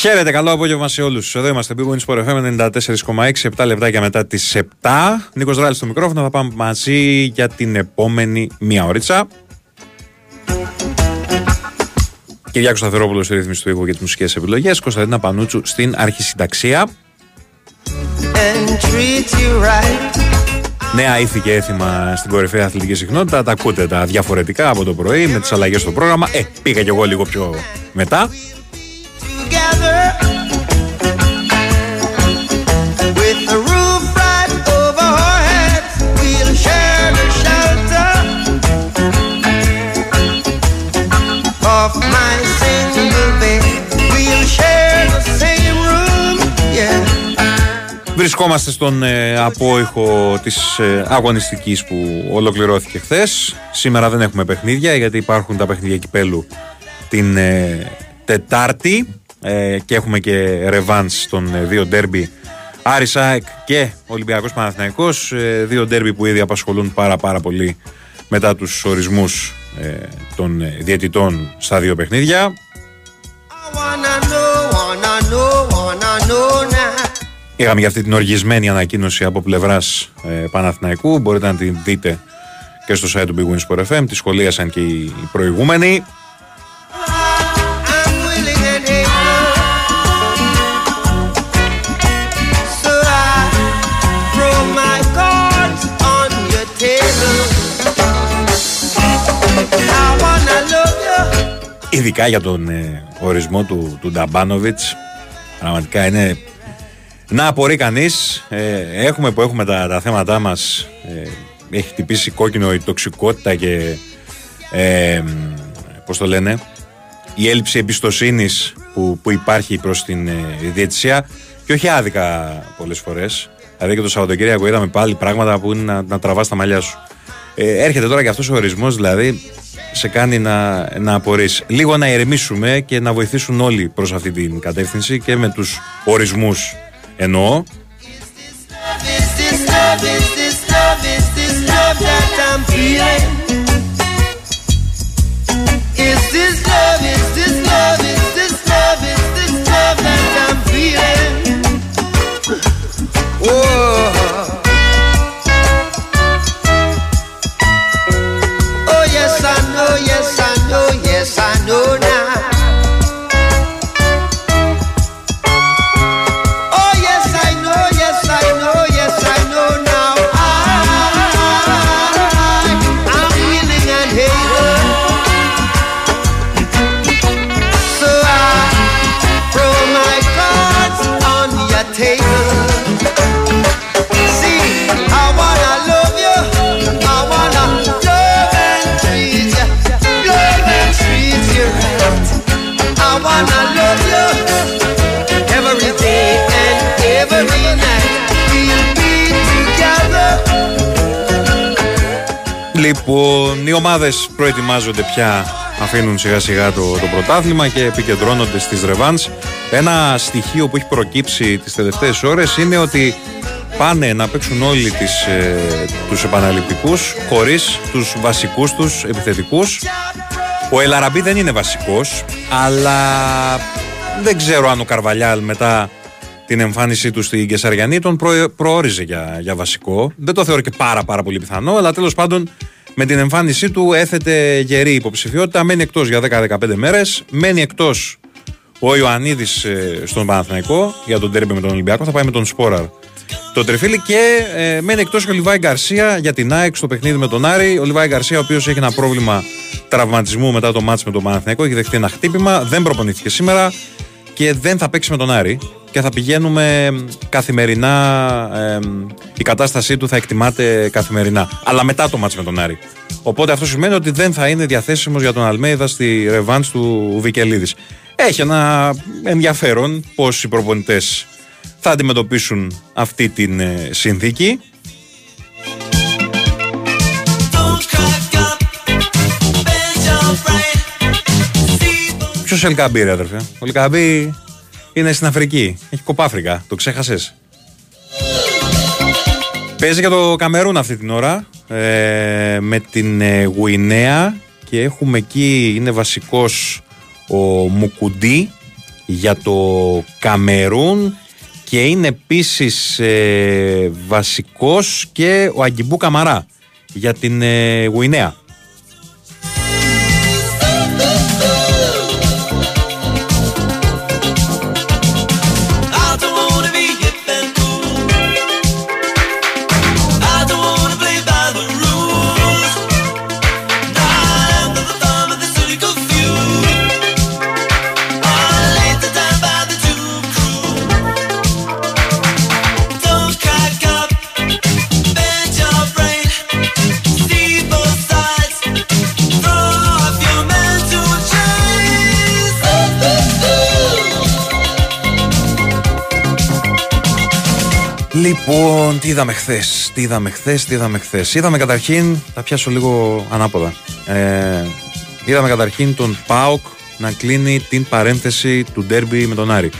Χαίρετε, καλό απόγευμα σε όλους. Εδώ είμαστε. Big Wings Sport FM 94,6, 7 λεπτάκια μετά τις 7. Νίκος Δράλης στο μικρόφωνο. Θα πάμε μαζί για την επόμενη μία ωρίτσα. Κυριάκος Σταθερόπουλος στη ρύθμιση του ήχου και τις μουσικές επιλογές. Κωνσταντίνα Πανούτσου στην αρχισυνταξία. And treat you right. Νέα ήθη και έθιμα στην κορυφαία αθλητική συχνότητα. Τα ακούτε τα διαφορετικά από το πρωί με τις αλλαγές στο πρόγραμμα. Ε, πήγα κι εγώ λίγο πιο μετά. Βρισκόμαστε στον ε, απόϊχο της ε, αγωνιστικής που ολοκληρώθηκε χθες. Σήμερα δεν έχουμε παιχνίδια γιατί υπάρχουν τα παιχνίδια κυπέλου την ε, Τετάρτη ε, και έχουμε και ρεβάνς των ε, δύο ντέρμπι Άρης ΑΕΚ και Ολυμπιακός Παναθηναϊκός ε, δύο ντέρμπι που ήδη απασχολούν πάρα πάρα πολύ μετά τους ορισμούς ε, των ε, διαιτητών στα δύο παιχνίδια I wanna know, wanna know, wanna know now. Είχαμε για αυτή την οργισμένη ανακοίνωση από πλευράς ε, Παναθηναϊκού. Μπορείτε να την δείτε και στο site του Big Wins Sport FM. Τη σχολίασαν και οι προηγούμενοι. Ειδικά για τον ε, ορισμό του, του Νταμπάνοβιτς Πραγματικά είναι να απορεί κανείς. έχουμε που έχουμε τα, τα θέματα μας. έχει χτυπήσει κόκκινο η τοξικότητα και. Ε, Πώς το λένε, η έλλειψη εμπιστοσύνης που, που υπάρχει προς την ε, διαιτησία και όχι άδικα πολλές φορές. Δηλαδή και το Σαββατοκύριακο είδαμε πάλι πράγματα που είναι να, να τραβάς τα μαλλιά σου. Ε, έρχεται τώρα και αυτός ο ορισμός, δηλαδή σε κάνει να, να απορείς. Λίγο να ηρεμήσουμε και να βοηθήσουν όλοι προς αυτή την κατεύθυνση και με τους ορισμούς εννοώ. Is Λοιπόν, οι ομάδες προετοιμάζονται πια, αφήνουν σιγά σιγά το, το πρωτάθλημα και επικεντρώνονται στις ρεβάνς. Ένα στοιχείο που έχει προκύψει τις τελευταίες ώρες είναι ότι πάνε να παίξουν όλοι τις, ε, τους επαναληπτικούς χωρίς τους βασικούς τους επιθετικούς. Ο Ελαραμπή δεν είναι βασικός, αλλά δεν ξέρω αν ο Καρβαλιάλ μετά την εμφάνισή του στην Κεσαριανή τον προ, προόριζε για, για βασικό. Δεν το θεωρώ και πάρα πάρα πολύ πιθανό, αλλά τέλος πάντων με την εμφάνισή του έθετε γερή υποψηφιότητα, μένει εκτός για 10-15 μέρες, μένει εκτός ο Ιωαννίδης ε, στον Παναθηναϊκό για τον τέρμπι με τον Ολυμπιακό, θα πάει με τον Σπόραρ το τριφύλι και ε, μένει εκτός ο Λιβάη Γκαρσία για την ΑΕΚ στο παιχνίδι με τον Άρη. Ο Λιβάη Γκαρσία, ο οποίος έχει ένα πρόβλημα τραυματισμού μετά το μάτς με τον Παναθηναϊκό, έχει δεχτεί ένα χτύπημα, δεν προπονήθηκε σήμερα και δεν θα παίξει με τον Άρη. Και θα πηγαίνουμε καθημερινά, ε, η κατάστασή του θα εκτιμάται καθημερινά. Αλλά μετά το μάτς με τον Άρη. Οπότε αυτό σημαίνει ότι δεν θα είναι διαθέσιμος για τον Αλμέιδα στη ρεβάντ του Βικελίδης. Έχει ένα ενδιαφέρον πώς οι προπονητές θα αντιμετωπίσουν αυτή την ε, συνθήκη. Ποιος Ελκαμπή, ρε αδερφέ; Ο Ελκαμπή είναι στην Αφρική. Έχει κοπάφρικα. Το ξέχασες; Παίζει για το Καμερούν αυτή την ώρα ε, με την ε, Γουινέα και έχουμε εκεί, είναι βασικός ο Μουκουντή για το Καμερούν και είναι επίσης ε, βασικός και ο Αγκιμπού Καμαρά για την ε, Γουινέα. Λοιπόν, τι είδαμε χθες, τι είδαμε χθες, τι είδαμε χθες. Είδαμε καταρχήν, θα πιάσω λίγο ανάποδα. Ε, είδαμε καταρχήν τον Πάοκ να κλείνει την παρένθεση του ντέρμπι με τον Άρη.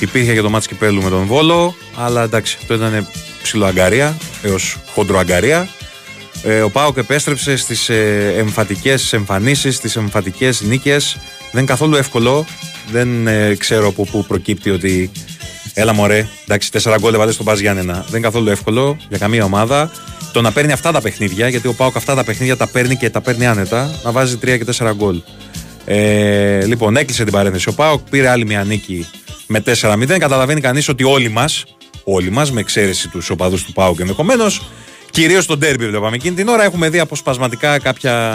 Υπήρχε και το μάτς κυπέλου με τον Βόλο, αλλά εντάξει, αυτό ήταν ψιλοαγκαρία έως χοντροαγκαρία. Ε, ο Πάοκ επέστρεψε στις ε, εμφατικές εμφανίσεις, στις εμφατικές νίκες. Δεν είναι καθόλου εύκολο, δεν ε, ξέρω από πού προκύπτει ότι Έλα μωρέ, εντάξει, τέσσερα γκολ έβαλες στον Πα Γιάννενα. Δεν είναι καθόλου εύκολο για καμία ομάδα. Το να παίρνει αυτά τα παιχνίδια, γιατί ο Πάοκ αυτά τα παιχνίδια τα παίρνει και τα παίρνει άνετα, να βάζει τρία και τέσσερα γκολ. Ε, λοιπόν, έκλεισε την παρένθεση. Ο Πάοκ πήρε άλλη μια νίκη με 4-0. Καταλαβαίνει κανείς ότι όλοι μας, όλοι μας, με εξαίρεση τους οπαδούς του Πάοκ ενδεχομένως, κυρίως τον τέρμπι βλέπαμε εκείνη την ώρα, έχουμε δει αποσπασματικά κάποια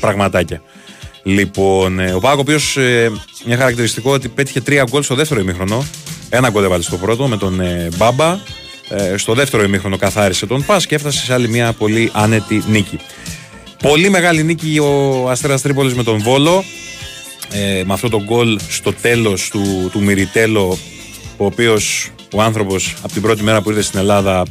πραγματάκια. Λοιπόν, ε, ο Πάοκ, ο οποίος ε, μια χαρακτηριστικό ότι πέτυχε τρία γκολ στο δεύτερο ημίχρονο. Ένα γκολ έβαλε στο πρώτο με τον ε, Μπάμπα. Ε, στο δεύτερο ημίχρονο καθάρισε τον Πας και έφτασε σε άλλη μια πολύ άνετη νίκη. Πολύ μεγάλη νίκη ο Αστέρας Τρίπολης με τον Βόλο. Ε, με αυτό το γκολ στο τέλος του, του Μυριτέλο, ο οποίος ο άνθρωπος από την πρώτη μέρα που ήρθε στην Ελλάδα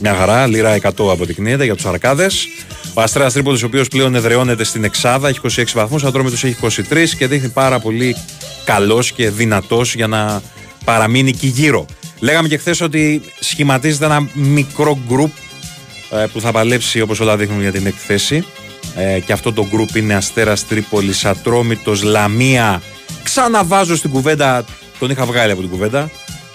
μια χαρά, λίρα 100 αποδεικνύεται για τους Αρκάδες. Ο Αστέρας Τρίπολης, ο οποίος πλέον εδραιώνεται στην Εξάδα, έχει 26 βαθμούς, Ατρόμητο έχει 23 και δείχνει πάρα πολύ καλός και δυνατός για να παραμείνει εκεί γύρω. Λέγαμε και χθες ότι σχηματίζεται ένα μικρό γκρουπ ε, που θα παλέψει όπως όλα δείχνουν για την εκθέση. Ε, και αυτό το γκρουπ είναι Αστέρας Τρίπολης, Ατρόμητος, Λαμία. Ξαναβάζω στην κουβέντα, τον είχα βγάλει από την κουβέντα.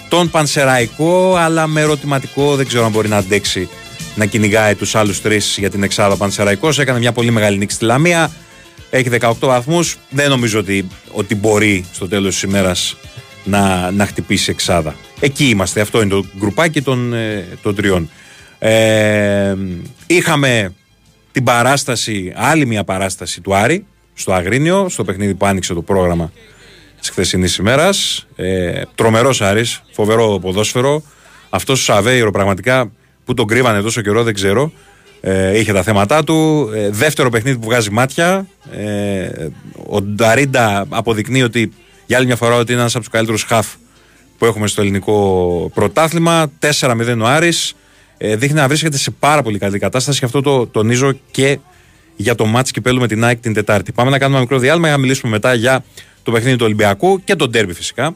Τον Πανσεραϊκό, αλλά με ερωτηματικό, δεν ξέρω αν μπορεί να αντέξει να κυνηγάει τους άλλους τρεις για την Εξάδα Πανσεραϊκός. Έκανε μια πολύ μεγάλη νίκη στη Λαμία. Έχει 18 βαθμούς. Δεν νομίζω ότι, ότι μπορεί στο τέλος της ημέρας να, να χτυπήσει εξάδα. Εκεί είμαστε. Αυτό είναι το γκρουπάκι των, ε, των τριών. Ε, είχαμε την παράσταση, άλλη μια παράσταση του Άρη στο Αγρίνιο, στο παιχνίδι που άνοιξε το πρόγραμμα της χθεσινής ημέρας. Ε, Τρομερός Άρης, φοβερό ποδόσφαιρο. Αυτός ο Σαβέιρο πραγματικά που τον κρύβανε τόσο καιρό δεν ξέρω. Ε, είχε τα θέματα του. Ε, δεύτερο παιχνίδι που βγάζει μάτια. Ε, ο Νταρίντα αποδεικνύει ότι για άλλη μια φορά ότι είναι ένας από τους καλύτερους χαφ που έχουμε στο ελληνικό πρωτάθλημα. 4-0 ο Άρης. Ε, δείχνει να βρίσκεται σε πάρα πολύ καλή κατάσταση και αυτό το τονίζω και για το μάτς κυπέλου με την ΑΕΚ την Τετάρτη. Πάμε να κάνουμε ένα μικρό διάλειμμα για να μιλήσουμε μετά για το παιχνίδι του Ολυμπιακού και τον τέρμπι φυσικά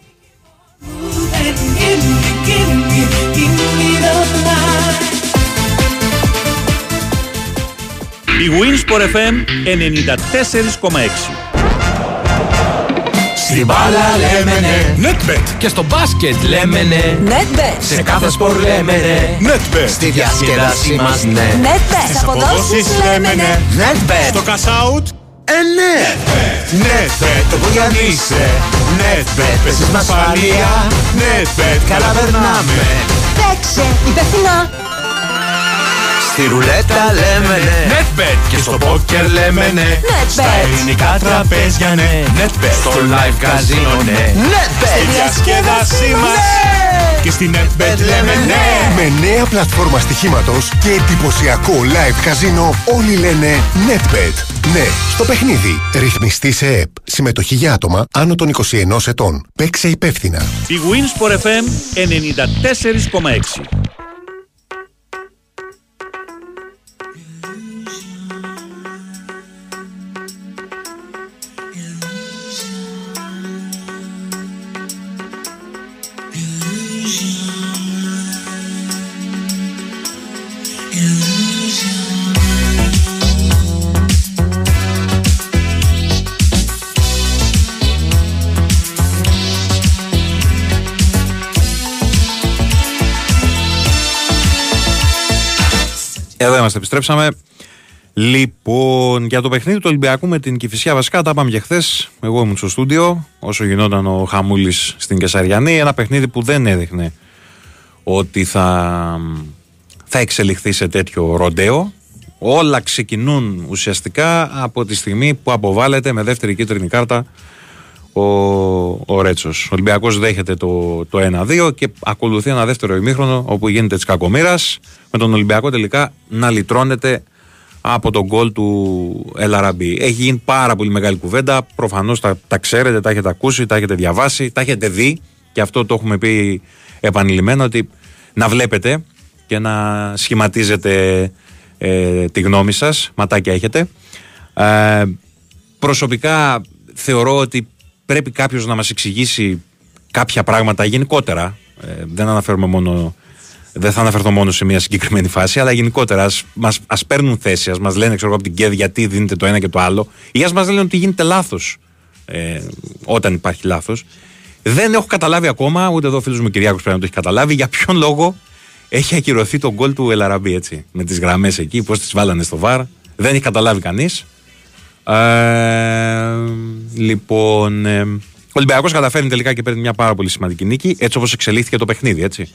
Η Winsport FM 94,6 Στην μπάλα λέμε ναι. Netbet. Και στο μπάσκετ λέμε ναι. Netbet. Σε κάθε σπορ λέμε ναι. Netbet. Στη διασκέδασή μας ναι. Netbet. Στις αποδόσεις λέμε ναι. Netbet. Στο cash out. Ε ναι. Netbet. Το που είσαι. Netbet. Παίζεις με ασφαλεία Netbet. Καλά περνάμε. Παίξε. Υπεύθυνα. Στη ρουλέτα λέμε ναι Netbet. Και στο πόκερ λέμε ναι Netbet. Στα ελληνικά τραπέζια ναι Netbet. Στο live καζίνο ναι Στη διασκέδασή μας. Και στην Netbet λέμε ναι. Με νέα πλατφόρμα στοιχήματος και εντυπωσιακό live καζίνο όλοι λένε NetBet. Ναι, στο παιχνίδι. Ρυθμιστή σε ΕΠ. Συμμετοχή για άτομα άνω των 21 ετών. Παίξε υπεύθυνα. Η Winsport FM 94,6 επιστρέψαμε. Λοιπόν, για το παιχνίδι του Ολυμπιακού με την Κυφυσιά, βασικά τα είπαμε και χθες. Εγώ ήμουν στο στούντιο, όσο γινόταν ο Χαμούλης στην Κεσαριανή. Ένα παιχνίδι που δεν έδειχνε ότι θα, θα εξελιχθεί σε τέτοιο ροντέο. Όλα ξεκινούν ουσιαστικά από τη στιγμή που αποβάλλεται με δεύτερη κίτρινη κάρτα ο, ο Ρέτσος. Ο Ολυμπιακός δέχεται το, το 1-2 και ακολουθεί ένα δεύτερο ημίχρονο όπου γίνεται της κακομήρα με τον Ολυμπιακό τελικά να λυτρώνεται από τον γκολ του Ελαραμπή. Έχει γίνει πάρα πολύ μεγάλη κουβέντα. Προφανώς τα, τα ξέρετε, τα έχετε ακούσει, τα έχετε διαβάσει, τα έχετε δει και αυτό το έχουμε πει επανειλημμένα ότι να βλέπετε και να σχηματίζετε ε, τη γνώμη σας, ματάκια έχετε. Ε, προσωπικά θεωρώ ότι πρέπει κάποιος να μας εξηγήσει κάποια πράγματα γενικότερα. Ε, δεν αναφέρουμε μόνο δεν θα αναφερθώ μόνο σε μια συγκεκριμένη φάση, αλλά γενικότερα ας, μας, ας παίρνουν θέση, ας μας λένε ξέρω, εγώ, από την ΚΕΔ γιατί δίνεται το ένα και το άλλο, ή ας μας λένε ότι γίνεται λάθος ε, όταν υπάρχει λάθος. Δεν έχω καταλάβει ακόμα, ούτε εδώ ο φίλος μου Κυριάκος πρέπει να το έχει καταλάβει, για ποιον λόγο έχει ακυρωθεί το γκολ του Ελαραμπή, έτσι, με τις γραμμές εκεί, πώς τις βάλανε στο βαρ. Δεν έχει καταλάβει κανείς. Ε, λοιπόν, ε, ο Ολυμπιακός καταφέρνει τελικά και παίρνει μια πάρα πολύ σημαντική νίκη, έτσι όπως εξελίχθηκε το παιχνίδι, έτσι.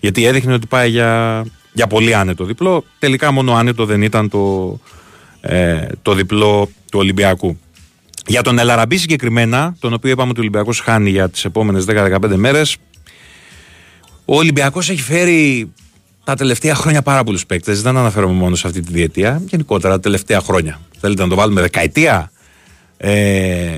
Γιατί έδειχνε ότι πάει για, για πολύ άνετο διπλό. Τελικά μόνο άνετο δεν ήταν το, ε, το διπλό του Ολυμπιακού. Για τον Ελαραμπή συγκεκριμένα, τον οποίο είπαμε ότι ο Ολυμπιακός χάνει για τις επόμενες 10-15 μέρες, ο Ολυμπιακός έχει φέρει τα τελευταία χρόνια πάρα πολλούς παίκτες. Δεν αναφέρομαι μόνο σε αυτή τη διετία, γενικότερα τα τελευταία χρόνια. Θέλετε να το βάλουμε δεκαετία; Ε,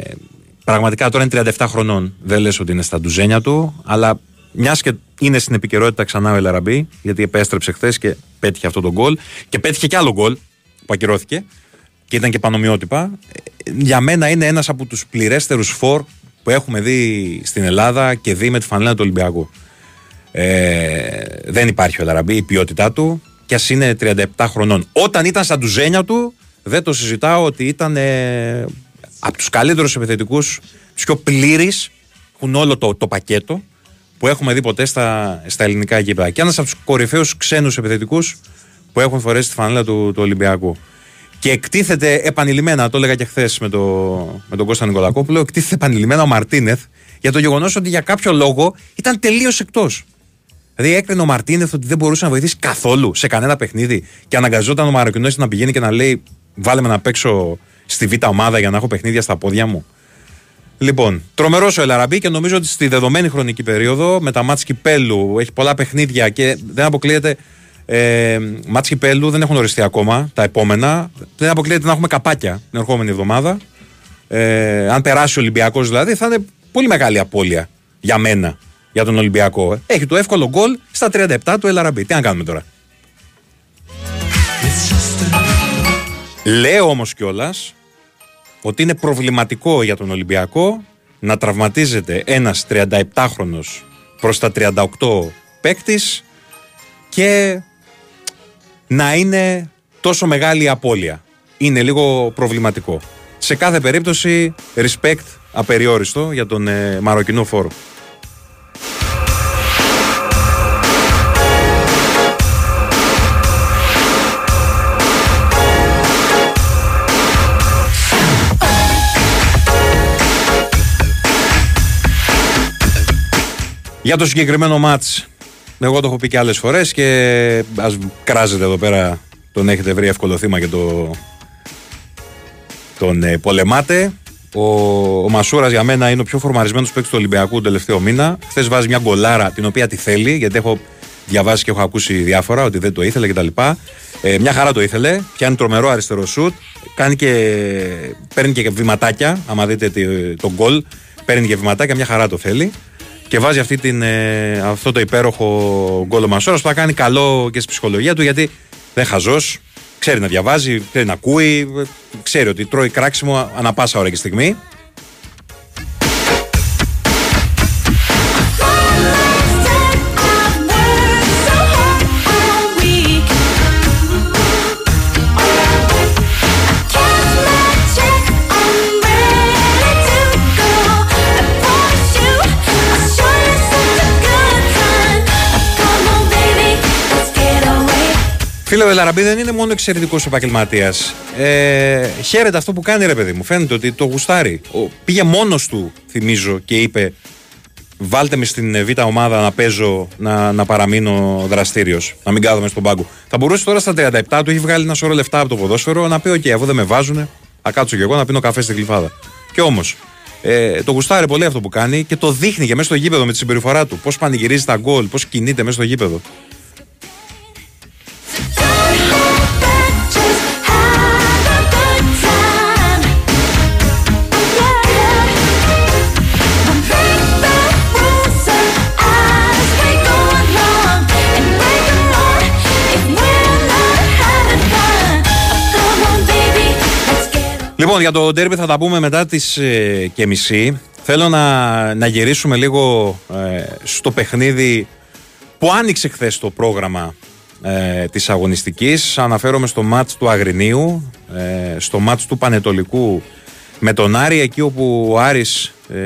πραγματικά τώρα είναι 37 χρονών. Δεν λες ότι είναι στα ντουζένια του, αλλά μιας και είναι στην επικαιρότητα ξανά ο Ελαραμπή, γιατί επέστρεψε χθες και πέτυχε αυτό το γκολ. Και πέτυχε και άλλο γκολ που ακυρώθηκε και ήταν και πανομοιότυπα. Ε, Για μένα είναι ένας από τους πληρέστερους φορ που έχουμε δει στην Ελλάδα και δει με τη φανέλα του Ολυμπιακού. Ε, δεν υπάρχει ο Ελαραμπή, η ποιότητά του και ας είναι 37 χρονών. Όταν ήταν στα ντουζένια του, δεν το συζητάω ότι ήταν ε, από τους καλύτερους επιθετικούς, τους πιο πλήρεις, έχουν όλο το, το πακέτο που έχουμε δει ποτέ στα, στα ελληνικά γήπεδα. Και ένας από τους κορυφαίους ξένους επιθετικούς που έχουν φορέσει τη φανέλα του, του Ολυμπιακού. Και εκτίθεται επανειλημμένα, το έλεγα και χθες με, το, με τον Κώστα Νικολακόπουλο, εκτίθεται επανειλημμένα ο Μαρτίνεθ για το γεγονός ότι για κάποιο λόγο ήταν τελείως εκτός. Δηλαδή έκρινε ο Μαρτίνεθ ότι δεν μπορούσε να βοηθήσει καθόλου σε κανένα παιχνίδι και αναγκαζόταν ο Μαροκινό να πηγαίνει και να λέει: Βάλε με να παίξω στη β' ομάδα για να έχω παιχνίδια στα πόδια μου. Λοιπόν, τρομερός ο Ελαραμπή και νομίζω ότι στη δεδομένη χρονική περίοδο με τα μάτς Κυπέλου έχει πολλά παιχνίδια και δεν αποκλείεται. Ε, μάτς Κυπέλου δεν έχουν οριστεί ακόμα τα επόμενα. Δεν αποκλείεται να έχουμε καπάκια την ερχόμενη εβδομάδα. Ε, αν περάσει ο Ολυμπιακός δηλαδή, θα είναι πολύ μεγάλη απώλεια για μένα, για τον Ολυμπιακό. ε. Έχει το εύκολο γκολ στα 37 του Ελαραμπή. Τι να κάνουμε τώρα; Λέω όμως κιόλας ότι είναι προβληματικό για τον Ολυμπιακό να τραυματίζεται ένας 37χρονος προς τα 38 παίκτης και να είναι τόσο μεγάλη η απώλεια. Είναι λίγο προβληματικό. Σε κάθε περίπτωση, respect απεριόριστο για τον ε, Μαροκινό φόρο. Για το συγκεκριμένο μάτς, εγώ το έχω πει και άλλες φορές και ας κράζετε εδώ πέρα τον έχετε βρει εύκολο θύμα και το, τον ε, πολεμάτε. Ο, ο Μασούρας για μένα είναι ο πιο φορμαρισμένος παίκτης του Ολυμπιακού τον τελευταίο μήνα. Χθες βάζει μια γκολάρα την οποία τη θέλει, γιατί έχω διαβάσει και έχω ακούσει διάφορα ότι δεν το ήθελε κτλ. Ε, μια χαρά το ήθελε. Πιάνει τρομερό αριστερό σουτ. Κάνει και, παίρνει και βηματάκια. Άμα δείτε τον γκολ, παίρνει και βηματάκια. Μια χαρά το θέλει. Και βάζει αυτή την, ε, αυτό το υπέροχο γκολ ο Μασούρα που θα κάνει καλό και στη ψυχολογία του γιατί δεν χαζός. Ξέρει να διαβάζει, ξέρει να ακούει, ξέρει ότι τρώει κράξιμο ανα πάσα ώρα και στιγμή. Φίλε, ο Ελ Αραμπί δεν είναι μόνο εξαιρετικός επαγγελματίας. Ε, χαίρεται αυτό που κάνει, ρε παιδί μου. Φαίνεται ότι το γουστάρει. Ο, πήγε μόνος του, θυμίζω, και είπε: Βάλτε με στην Β' ομάδα να παίζω, να, να παραμείνω δραστήριος, να μην κάθομαι στον πάγκο. Θα μπορούσε τώρα στα 37 του, έχει βγάλει ένα σωρό λεφτά από το ποδόσφαιρο, να πει: Οκ, αφού δεν με βάζουνε, θα κάτσω κι εγώ να πίνω καφέ στην Γλυφάδα. Και όμως, ε, το γουστάρει πολύ αυτό που κάνει και το δείχνει και μέσα στο γήπεδο με τη συμπεριφορά του. Πώς πανηγυρίζει τα γκολ, πώς κινείται μέσα στο γήπεδο. Λοιπόν, για το ντέρμπι θα τα πούμε μετά τις ε, και μισή. Θέλω να, να γυρίσουμε λίγο ε, στο παιχνίδι που άνοιξε χθες το πρόγραμμα ε, της αγωνιστικής. Αναφέρομαι στο μάτς του Αγρινίου, ε, στο μάτς του Πανετολικού με τον Άρη, εκεί όπου ο Άρης ε,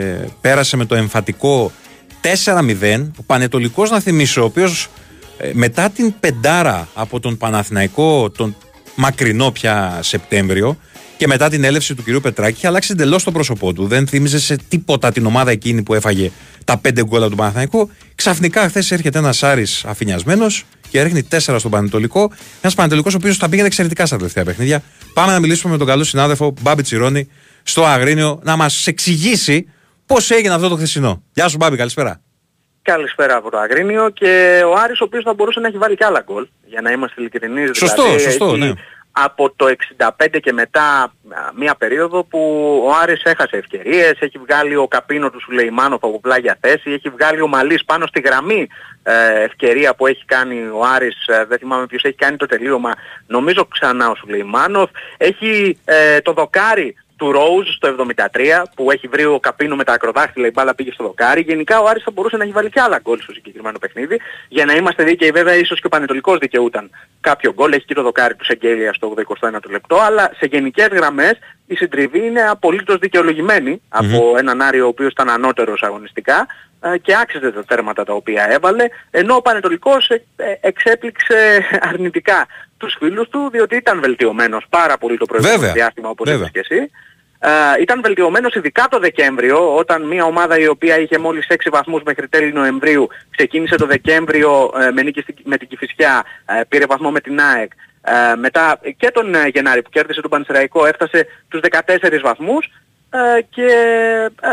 πέρασε με το εμφατικό 4-0. Ο Πανετολικός, να θυμίσω, ο οποίος μετά την πεντάρα από τον Παναθηναϊκό, τον μακρινό πια Σεπτέμβριο, και μετά την έλευση του κυρίου Πετράκη είχε αλλάξει εντελώς το πρόσωπό του. Δεν θύμιζε σε τίποτα την ομάδα εκείνη που έφαγε τα πέντε γκολα του Παναθηναϊκού. Ξαφνικά χθες έρχεται ένας Άρης αφινιασμένος και ρίχνει τέσσερα στον Πανετολικό. Ένας Πανετολικός ο οποίος τα πήγαινε εξαιρετικά στα τελευταία παιχνίδια. Πάμε να μιλήσουμε με τον καλό συνάδελφο Μπάμπη Τσιρόνη στο Αγρίνιο να μας εξηγήσει πώς έγινε αυτό το χθεσινό. Γεια σου, Μπάμπη, καλησπέρα. Καλησπέρα από το Αγρίνιο και ο Άρης ο οποίος θα μπορούσε να έχει βάλει και άλλα γκολ για να είμαστε ειλικρινείς. Σωστό, δηλαδή, σωστό, ναι από το 65 και μετά μία περίοδο που ο Άρης έχασε ευκαιρίες, έχει βγάλει ο Καπίνο του Σουλεϊμάνοφ από πλάγια θέση, έχει βγάλει ο Μαλής πάνω στη γραμμή ε, ευκαιρία που έχει κάνει ο Άρης, ε, δεν θυμάμαι ποιος έχει κάνει το τελείωμα, νομίζω ξανά ο Σουλεϊμάνοφ, έχει ε, το δοκάρι του Ρόουζ στο 73 που έχει βρει ο Καπίνο με τα ακροδάχτυλα η μπάλα πήγε στο δοκάρι. Γενικά ο Άρης θα μπορούσε να έχει βάλει και άλλα γκολ στο συγκεκριμένο παιχνίδι. Για να είμαστε δίκαιοι βέβαια ίσως και ο Πανετολικός δικαιούταν κάποιο γκολ. Έχει και το δοκάρι του Σεγγέλια στο 81 λεπτό. Αλλά σε γενικές γραμμές η συντριβή είναι απολύτως από έναν Άρη ο οποίος ήταν ανώτερος αγωνιστικά ε, και άξιζε τα τέρματα τα οποία έβαλε, ενώ ο Πανετολικός ε, ε, εξέπληξε αρνητικά τους φίλους του, διότι ήταν βελτιωμένος πάρα πολύ το προηγούμενο διάστημα όπως είπες και εσύ. Uh, ήταν βελτιωμένος ειδικά το Δεκέμβριο, όταν μια ομάδα η οποία είχε μόλις 6 βαθμούς μέχρι τέλη Νοεμβρίου ξεκίνησε το Δεκέμβριο uh, με νίκη με την Κηφισιά, uh, πήρε βαθμό με την ΑΕΚ. μετά και τον Γενάρη που κέρδισε τον Πανσεραϊκό έφτασε τους 14 βαθμούς και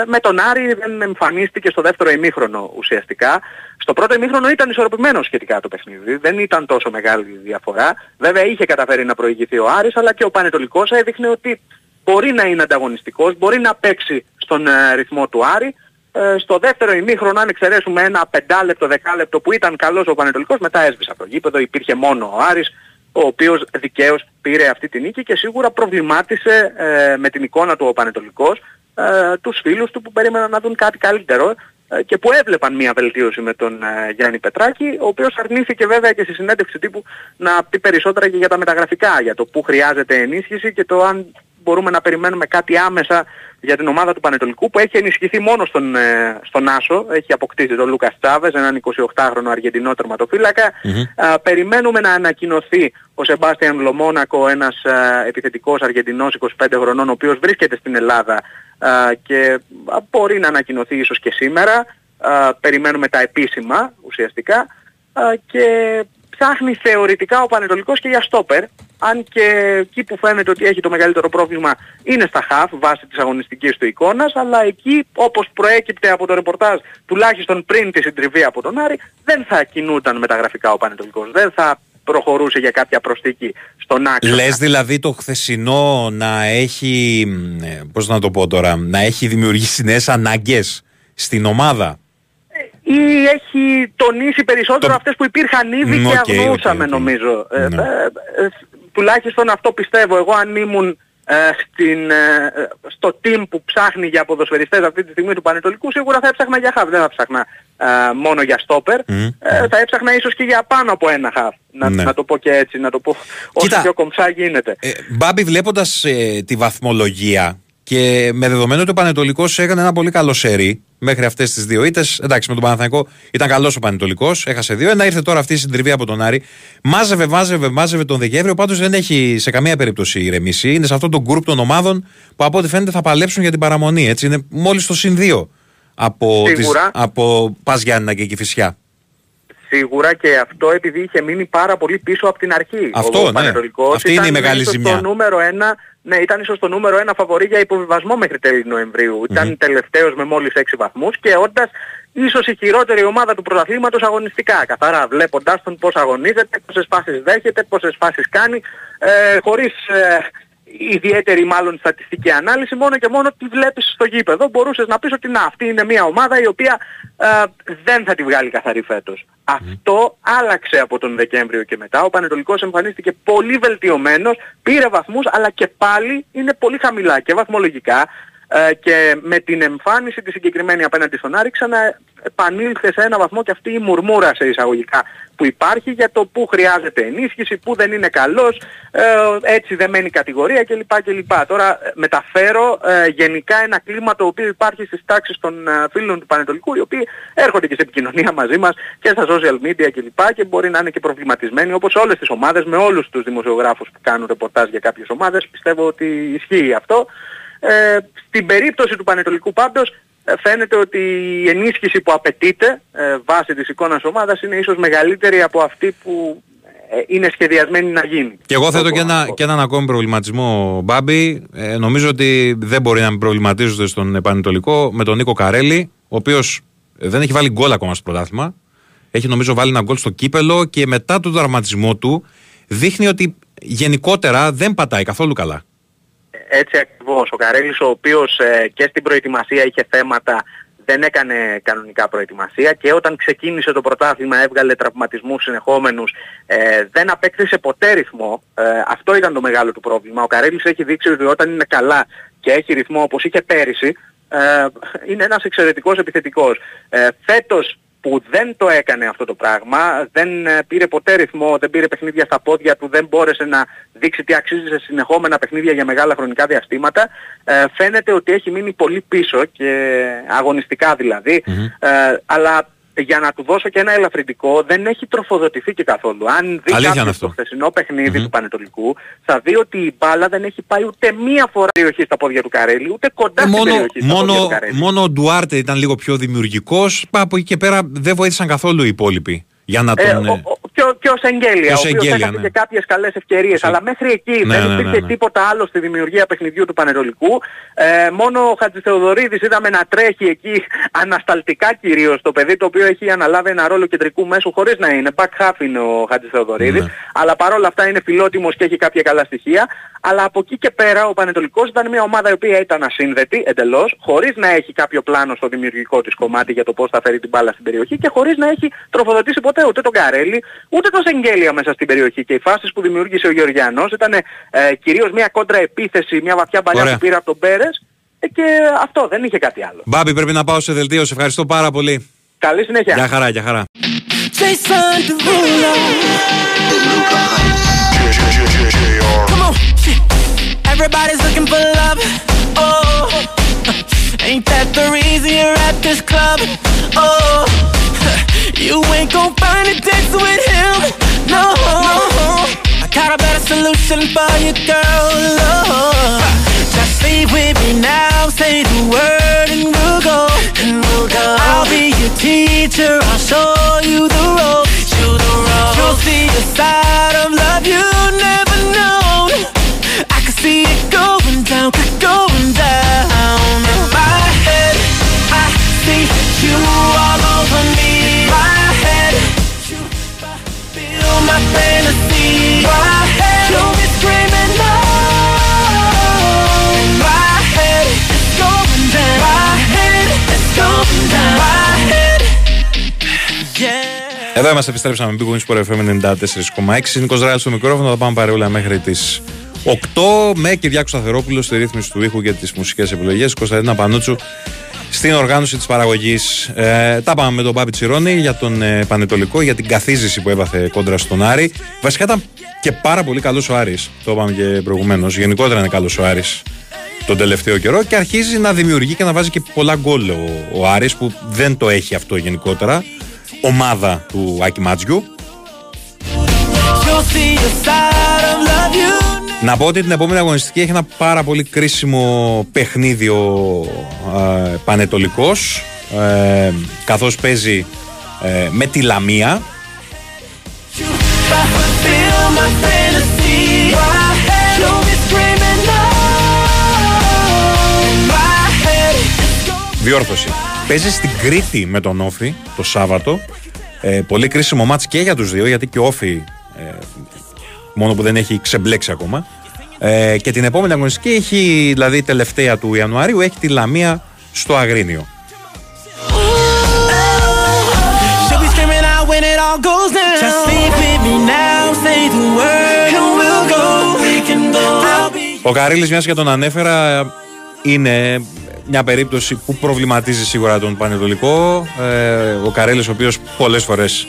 με τον Άρη δεν εμφανίστηκε στο δεύτερο ημίχρονο ουσιαστικά. Στο πρώτο ημίχρονο ήταν ισορροπημένο σχετικά το παιχνίδι, δεν ήταν τόσο μεγάλη διαφορά. Βέβαια είχε καταφέρει να προηγηθεί ο Άρης, αλλά και ο Πανετολικός έδειχνε ότι μπορεί να είναι ανταγωνιστικός, μπορεί να παίξει στον ε, ρυθμό του Άρη. Ε, στο δεύτερο ημίχρονο, αν εξαιρέσουμε ένα πεντάλεπτο, δεκάλεπτο που ήταν καλός ο Πανετολικός, μετά έσβησε από το γήπεδο, υπήρχε μόνο ο Άρης, ο οποίος δικαίως πήρε αυτή τη νίκη και σίγουρα προβλημάτισε ε, με την εικόνα του ο Πανετολικός ε, τους φίλους του που περίμεναν να δουν κάτι καλύτερο ε, και που έβλεπαν μια βελτίωση με τον ε, Γιάννη Πετράκη, ο οποίος αρνήθηκε βέβαια και στη συνέντευξη τύπου να πει περισσότερα και για τα μεταγραφικά, για το που χρειάζεται ενίσχυση και το αν μπορούμε να περιμένουμε κάτι άμεσα για την ομάδα του Πανετολικού που έχει ενισχυθεί μόνο στον, ε, στον Άσο, έχει αποκτήσει τον Λούκας Τσάβες, έναν 28χρονο Αργεντινό τερματοφύλακα. Α, περιμένουμε να ανακοινωθεί ο Σεμπάστιαν Λομόνακο, ένας α, επιθετικός Αργεντινός 25 χρονών, ο οποίος βρίσκεται στην Ελλάδα α, και α, μπορεί να ανακοινωθεί ίσως και σήμερα. Α, περιμένουμε τα επίσημα ουσιαστικά α, και ψάχνει θεωρητικά ο Πανετολικός και για στόπερ αν και εκεί που φαίνεται ότι έχει το μεγαλύτερο πρόβλημα είναι στα χαφ βάσει της αγωνιστικής του εικόνας, αλλά εκεί όπως προέκυπτε από το ρεπορτάζ τουλάχιστον πριν τη συντριβή από τον Άρη δεν θα κινούταν μεταγραφικά ο Πανετολικός, δεν θα προχωρούσε για κάποια προσθήκη στον άξονα. Λες δηλαδή το χθεσινό να έχει, ε, πώς να το πω τώρα, να έχει δημιουργήσει νέες ανάγκες στην ομάδα; Ή έχει τονίσει περισσότερο Το- αυτές που υπήρχαν ήδη Μ, και ok, ok, αγνοούσαμε οκ. νομίζω. Ε, Ναι. ε, ε, τουλάχιστον αυτό πιστεύω. Εγώ αν ήμουν ε, στην, ε, στο team που ψάχνει για ποδοσφαιριστές αυτή τη στιγμή του Πανετολικού σίγουρα θα έψαχνα για χαφ, δεν θα ψάχνα ε, μόνο για στόπερ. Μμ. Ε, θα έψαχνα ίσως και για πάνω από ένα χαφ. Να, Ναι. να το πω και έτσι, να το πω όσο Κοίτα. πιο κομψά γίνεται. Ε, Μπάμπη, βλέποντας τη βαθμολογία και με δεδομένο ότι ο Πανετολικός έκανε ένα πολύ καλό σερί μέχρι αυτές τις δύο ήττες. Εντάξει, με τον Παναθανικό ήταν καλός ο Πανετολικός, έχασε δύο. Ένα ήρθε τώρα αυτή η συντριβή από τον Άρη. Μάζευε, μάζευε, μάζευε τον Δεκέμβριο. Πάντως δεν έχει σε καμία περίπτωση ηρεμήσει. Είναι σε αυτό το γκρουπ των ομάδων που από ό,τι φαίνεται θα παλέψουν για την παραμονή. Έτσι. Είναι μόλις το συν δύο από, Σίγουρα. από Πας Γιάννηνα και Κηφισιά. Σίγουρα και αυτό επειδή είχε μείνει πάρα πολύ πίσω από την αρχή. Αυτό, ο ναι. Πανετολικός Αυτή είναι η ήταν μεγάλη ίσως ζημιά. Το νούμερο ένα, ναι, ήταν ίσως το νούμερο ένα φαβορή για υποβιβασμό μέχρι τέλη Νοεμβρίου. Ήταν τελευταίος με μόλις 6 βαθμούς και όντας ίσως η χειρότερη ομάδα του πρωταθλήματος αγωνιστικά. Καθαρά βλέποντας τον πώς αγωνίζεται, πόσες φάσεις δέχεται, πόσες φάσεις κάνει, ε, χωρίς ε, ιδιαίτερη μάλλον στατιστική ανάλυση, μόνο και μόνο τι βλέπεις στο γήπεδο. Μπορούσες να πεις ότι να, αυτή είναι μια ομάδα η οποία ε, δεν θα τη βγάλει καθαρή φέτος. Αυτό άλλαξε από τον Δεκέμβριο και μετά. Ο Πανετολικός εμφανίστηκε πολύ βελτιωμένος, πήρε βαθμούς, αλλά και πάλι είναι πολύ χαμηλά και βαθμολογικά. Ε, και με την εμφάνιση τη συγκεκριμένη απέναντι στον Άρη ξανά επανήλθε σε ένα βαθμό και αυτή η μουρμούρα σε εισαγωγικά που υπάρχει για το που χρειάζεται ενίσχυση, που δεν είναι καλός, ε, έτσι δεν μένει κατηγορία κλπ. κλπ. Τώρα ε, μεταφέρω ε, γενικά ένα κλίμα το οποίο υπάρχει στις τάξεις των ε, φίλων του Πανετολικού οι οποίοι έρχονται και σε επικοινωνία μαζί μας και στα social media κλπ. και μπορεί να είναι και προβληματισμένοι όπως όλες τις ομάδες με όλους τους δημοσιογράφους που κάνουν ρεπορτάζ για κάποιες ομάδες πιστεύω ότι ισχύει αυτό. Ε, στην περίπτωση του Πανετολικού πάντως ε, φαίνεται ότι η ενίσχυση που απαιτείται ε, βάσει της εικόνας ομάδας είναι ίσως μεγαλύτερη από αυτή που ε, είναι σχεδιασμένη να γίνει. Και εγώ θέτω Το και, πω ένα, αυτό. και έναν ακόμη προβληματισμό, Μπάμπη. Ε, νομίζω ότι δεν μπορεί να μην προβληματίζονται στον Επανετολικό με τον Νίκο Καρέλη, ο οποίος δεν έχει βάλει γκολ ακόμα στο πρωτάθλημα. Έχει νομίζω βάλει ένα γκολ στο κύπελο και μετά τον τραυματισμό του δείχνει ότι γενικότερα δεν πατάει καθόλου καλά. Έτσι ακριβώς. Ο Καρέλης ο οποίος ε, και στην προετοιμασία είχε θέματα δεν έκανε κανονικά προετοιμασία και όταν ξεκίνησε το πρωτάθλημα έβγαλε τραυματισμούς συνεχόμενους ε, δεν απέκτησε ποτέ ρυθμό. Ε, αυτό ήταν το μεγάλο του πρόβλημα. Ο Καρέλης έχει δείξει ότι όταν είναι καλά και έχει ρυθμό όπως είχε πέρυσι ε, είναι ένας εξαιρετικός επιθετικός. Ε, φέτος που δεν το έκανε αυτό το πράγμα, δεν ε, πήρε ποτέ ρυθμό, δεν πήρε παιχνίδια στα πόδια του, δεν μπόρεσε να δείξει τι αξίζει σε συνεχόμενα παιχνίδια για μεγάλα χρονικά διαστήματα, ε, φαίνεται ότι έχει μείνει πολύ πίσω και αγωνιστικά δηλαδή, ε, αλλά για να του δώσω και ένα ελαφρυντικό, δεν έχει τροφοδοτηθεί και καθόλου. Αν δει Αλήθεια είναι κάποιος αυτό. το χθεσινό παιχνίδι του Πανετολικού, θα δει ότι η μπάλα δεν έχει πάει ούτε μία φορά στην περιοχή στα πόδια του Καρέλη, ούτε κοντά Ε, στην μόνο, περιοχή στα πόδια μόνο, του Καρέλη. μόνο ο Ντουάρτε ήταν λίγο πιο δημιουργικός. Από εκεί και πέρα δεν βοήθησαν καθόλου οι υπόλοιποι. Για να Ε, τον. ο, ο, και, ο, και ο Σεγγέλια, Και ο ο οποίος Σεγγέλια, έχασε ναι. και κάποιες καλές ευκαιρίες, Σε- αλλά μέχρι εκεί Ναι, δεν ναι, ναι, υπήρχε ναι. τίποτα άλλο στη δημιουργία παιχνιδιού του Πανετολικού. Ε, μόνο ο Χατζηθεοδωρίδης είδαμε να τρέχει εκεί ανασταλτικά κυρίως το παιδί το οποίο έχει αναλάβει ένα ρόλο κεντρικού μέσου χωρίς να είναι. Back half είναι ο Χατζηθεοδωρίδης, Ναι. αλλά παρόλα αυτά είναι φιλότιμος και έχει κάποια καλά στοιχεία. Αλλά από εκεί και πέρα ο Πανετολικός ήταν μια ομάδα η οποία ήταν ασύνδετη εντελώς, χωρίς να έχει κάποιο πλάνο στο δημιουργικό της κομμάτι για το πώς θα φέρει την μπάλα στην περιοχή και χωρίς να έχει τροφοδοτήσει ποτέ ούτε τον Καρέλη, ούτε τον Σεγγέλια μέσα στην περιοχή. Και οι φάσεις που δημιούργησε ο Γεωργιανός ήταν ε, κυρίως μια κόντρα επίθεση, μια βαθιά παλιά Ωραία. που πήρε από τον Πέρες Ε, και αυτό δεν είχε κάτι άλλο. Μπάμπη, πρέπει να πάω σε δελτίο. Σε ευχαριστώ πάρα πολύ. Καλή συνέχεια. Γεια χαρά, γεια χαρά. Jason Derulo. Come on. Everybody's looking for love. Oh, ain't that the reason you're at this club? Oh, you ain't gon' find a text with him. No, I got a better solution for you, girl. Oh, just sleep with me now. Say the word and we'll go. And we'll go. I'll be your teacher. I'll show you the ropes. You the ropes. You'll see a side of love you never known. I can see it going down, going down. In my head, I see you all over me. My fantasy. My head, you'll be screaming no. In my head, it's going down. My head, it's going down. My head, yeah. Εδώ είμαστε, επιστρέψαμε. Big Wings Sport FM 94,6. Νίκος Ράιλ στο μικρόφωνο. Θα πάμε παρεούλα μέχρι τις 8 με Κυριάκο Σταθερόπουλο στη ρύθμιση του ήχου και τις μουσικές επιλογές. Κωνσταντίνα Πανούτσου στην οργάνωση της παραγωγής. Ε, τα πάμε με τον Πάπη Τσιρόνη για τον ε, Πανετολικό, για την καθίζηση που έβαθε κόντρα στον Άρη. Βασικά ήταν και πάρα πολύ καλός ο Άρης. Το είπαμε και προηγουμένως. Γενικότερα είναι καλός ο Άρης τον τελευταίο καιρό και αρχίζει να δημιουργεί και να βάζει και πολλά γκολ ο, ο Άρης που δεν το έχει αυτό γενικότερα. Ομάδα του Άκη Μάτζιου. You'll see a side of love you Να πω ότι την επόμενη αγωνιστική έχει ένα πάρα πολύ κρίσιμο παιχνίδι ο ε, Πανετολικός ε, καθώς παίζει ε, με τη Λαμία Feel my fantasy. My head, you'll be screaming no. My head, it's going Διόρθωση. Παίζει στην Κρήτη με τον Όφη το Σάββατο. Ε, πολύ κρίσιμο μάτς και για τους δύο γιατί και ο Όφη ε, μόνο που δεν έχει ξεμπλέξει ακόμα. Ε, και την επόμενη αγωνιστική έχει, δηλαδή τελευταία του Ιανουαρίου, έχει τη Λαμία στο Αγρίνιο. She'll be screaming out when it all goes down. Just sleep with me now, say the word and we'll go. We can go. I'll be Ο Καρίλης, μιας και τον ανέφερα, είναι μια περίπτωση που προβληματίζει σίγουρα τον Πανετολικό. Ε, ο Καρέλης, ο οποίος πολλές φορές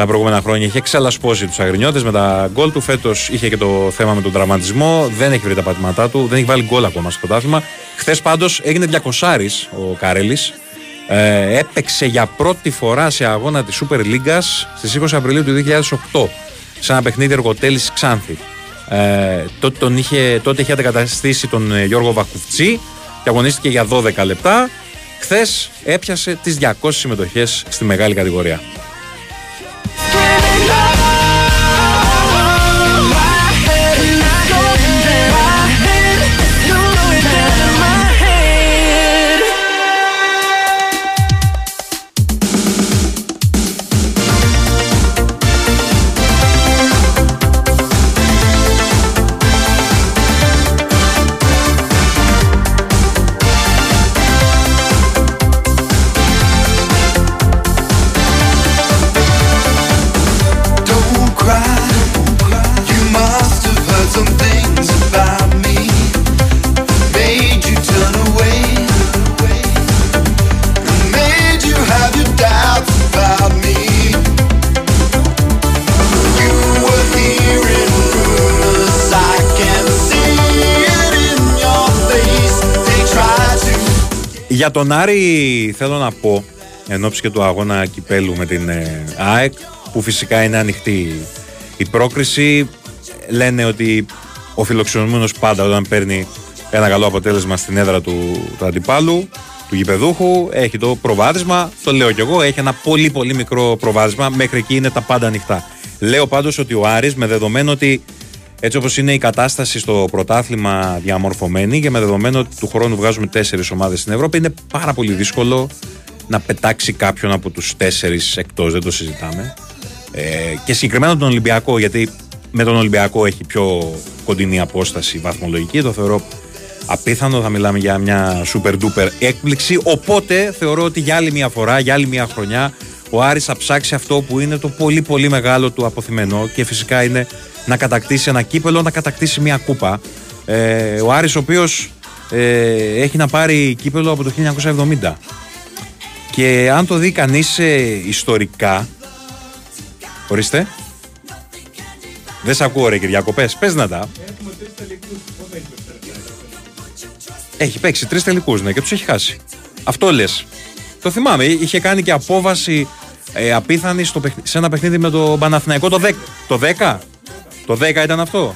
τα προηγούμενα χρόνια είχε ξελασπώσει τους αγρινιώτες με τα γκολ του. Φέτος είχε και το θέμα με τον τραυματισμό. Δεν έχει βρει τα πατήματά του. Δεν έχει βάλει γκολ ακόμα στο πρωτάθλημα. Χθες πάντως έγινε 200 ο Καρέλης. Ε, έπαιξε για πρώτη φορά σε αγώνα της Super League στις 20 Απριλίου του 2008 σε ένα παιχνίδι εργοτέλης Ξάνθη. Ε, τότε, τον είχε, τότε είχε αντικαταστήσει τον ε, Γιώργο Βακουφτσί και αγωνίστηκε για 12 λεπτά. Χθες έπιασε τις 200 συμμετοχές στη μεγάλη κατηγορία. Για τον Άρη θέλω να πω εν ώψη και του αγώνα κυπέλου με την ε, ΑΕΚ που φυσικά είναι ανοιχτή η πρόκριση λένε ότι ο φιλοξενούμενος πάντα όταν παίρνει ένα καλό αποτέλεσμα στην έδρα του, του αντιπάλου του γηπεδούχου έχει το προβάδισμα. Το λέω κι εγώ έχει ένα πολύ πολύ μικρό προβάδισμα. Μέχρι εκεί είναι τα πάντα ανοιχτά. Λέω πάντως ότι ο Άρης με δεδομένο ότι έτσι όπως είναι η κατάσταση στο πρωτάθλημα διαμορφωμένη και με δεδομένο ότι του χρόνου βγάζουμε τέσσερις ομάδες στην Ευρώπη είναι πάρα πολύ δύσκολο να πετάξει κάποιον από τους τέσσερις εκτός, δεν το συζητάμε. Ε, και συγκεκριμένα τον Ολυμπιακό, γιατί με τον Ολυμπιακό έχει πιο κοντινή απόσταση βαθμολογική, το θεωρώ απίθανο, θα μιλάμε για μια super duper έκπληξη, οπότε θεωρώ ότι για άλλη μια φορά, για άλλη μια χρονιά, ο Άρης θα ψάξει αυτό που είναι το πολύ πολύ μεγάλο του αποθυμενό και φυσικά είναι να κατακτήσει ένα κύπελο, να κατακτήσει μια κούπα. Ε, ο Άρης ο οποίος ε, έχει να πάρει κύπελο από το 1970. Και αν το δει κανείς ιστορικά. Ορίστε. Δεν σε ακούω ρε Κυριακοπές, πες να τα. Έχει παίξει τρεις τελικούς, ναι, και τους έχει χάσει. Αυτό λες. Το θυμάμαι. Είχε κάνει και απόβαση ε, απίθανη στο σε ένα παιχνίδι με το Παναθηναϊκό το 10. Το 10, το 10 ήταν αυτό;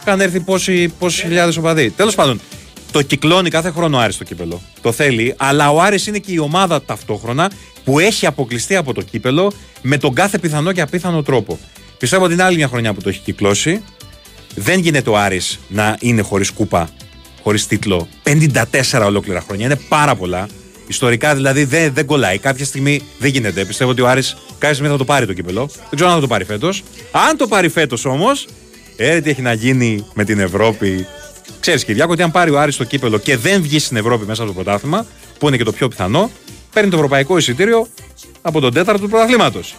Είχαν έρθει πόσοι, πόσοι χιλιάδες οπαδοί. Τέλος πάντων, το κυκλώνει κάθε χρόνο ο Άρης το κύπελο. Το θέλει, αλλά ο Άρης είναι και η ομάδα ταυτόχρονα που έχει αποκλειστεί από το κύπελο με τον κάθε πιθανό και απίθανο τρόπο. Πιστεύω ότι είναι άλλη μια χρονιά που το έχει κυκλώσει. Δεν γίνεται ο Άρης να είναι χωρίς κούπα χωρίς τίτλο 54 ολόκληρα χρόνια. Είναι πάρα πολλά. Ιστορικά δηλαδή δεν, δεν κολλάει. Κάποια στιγμή δεν γίνεται. Πιστεύω ότι ο Άρης κάποια στιγμή θα το πάρει το κύπελο. Δεν ξέρω αν θα το πάρει φέτος. Αν το πάρει φέτος όμως, έρε τι έχει να γίνει με την Ευρώπη. Ξέρεις, Κυριάκο, ότι αν πάρει ο Άρης το κύπελο και δεν βγει στην Ευρώπη μέσα από το πρωτάθλημα, που είναι και το πιο πιθανό, παίρνει το ευρωπαϊκό εισιτήριο από τον τέταρτο του πρωταθλήματος.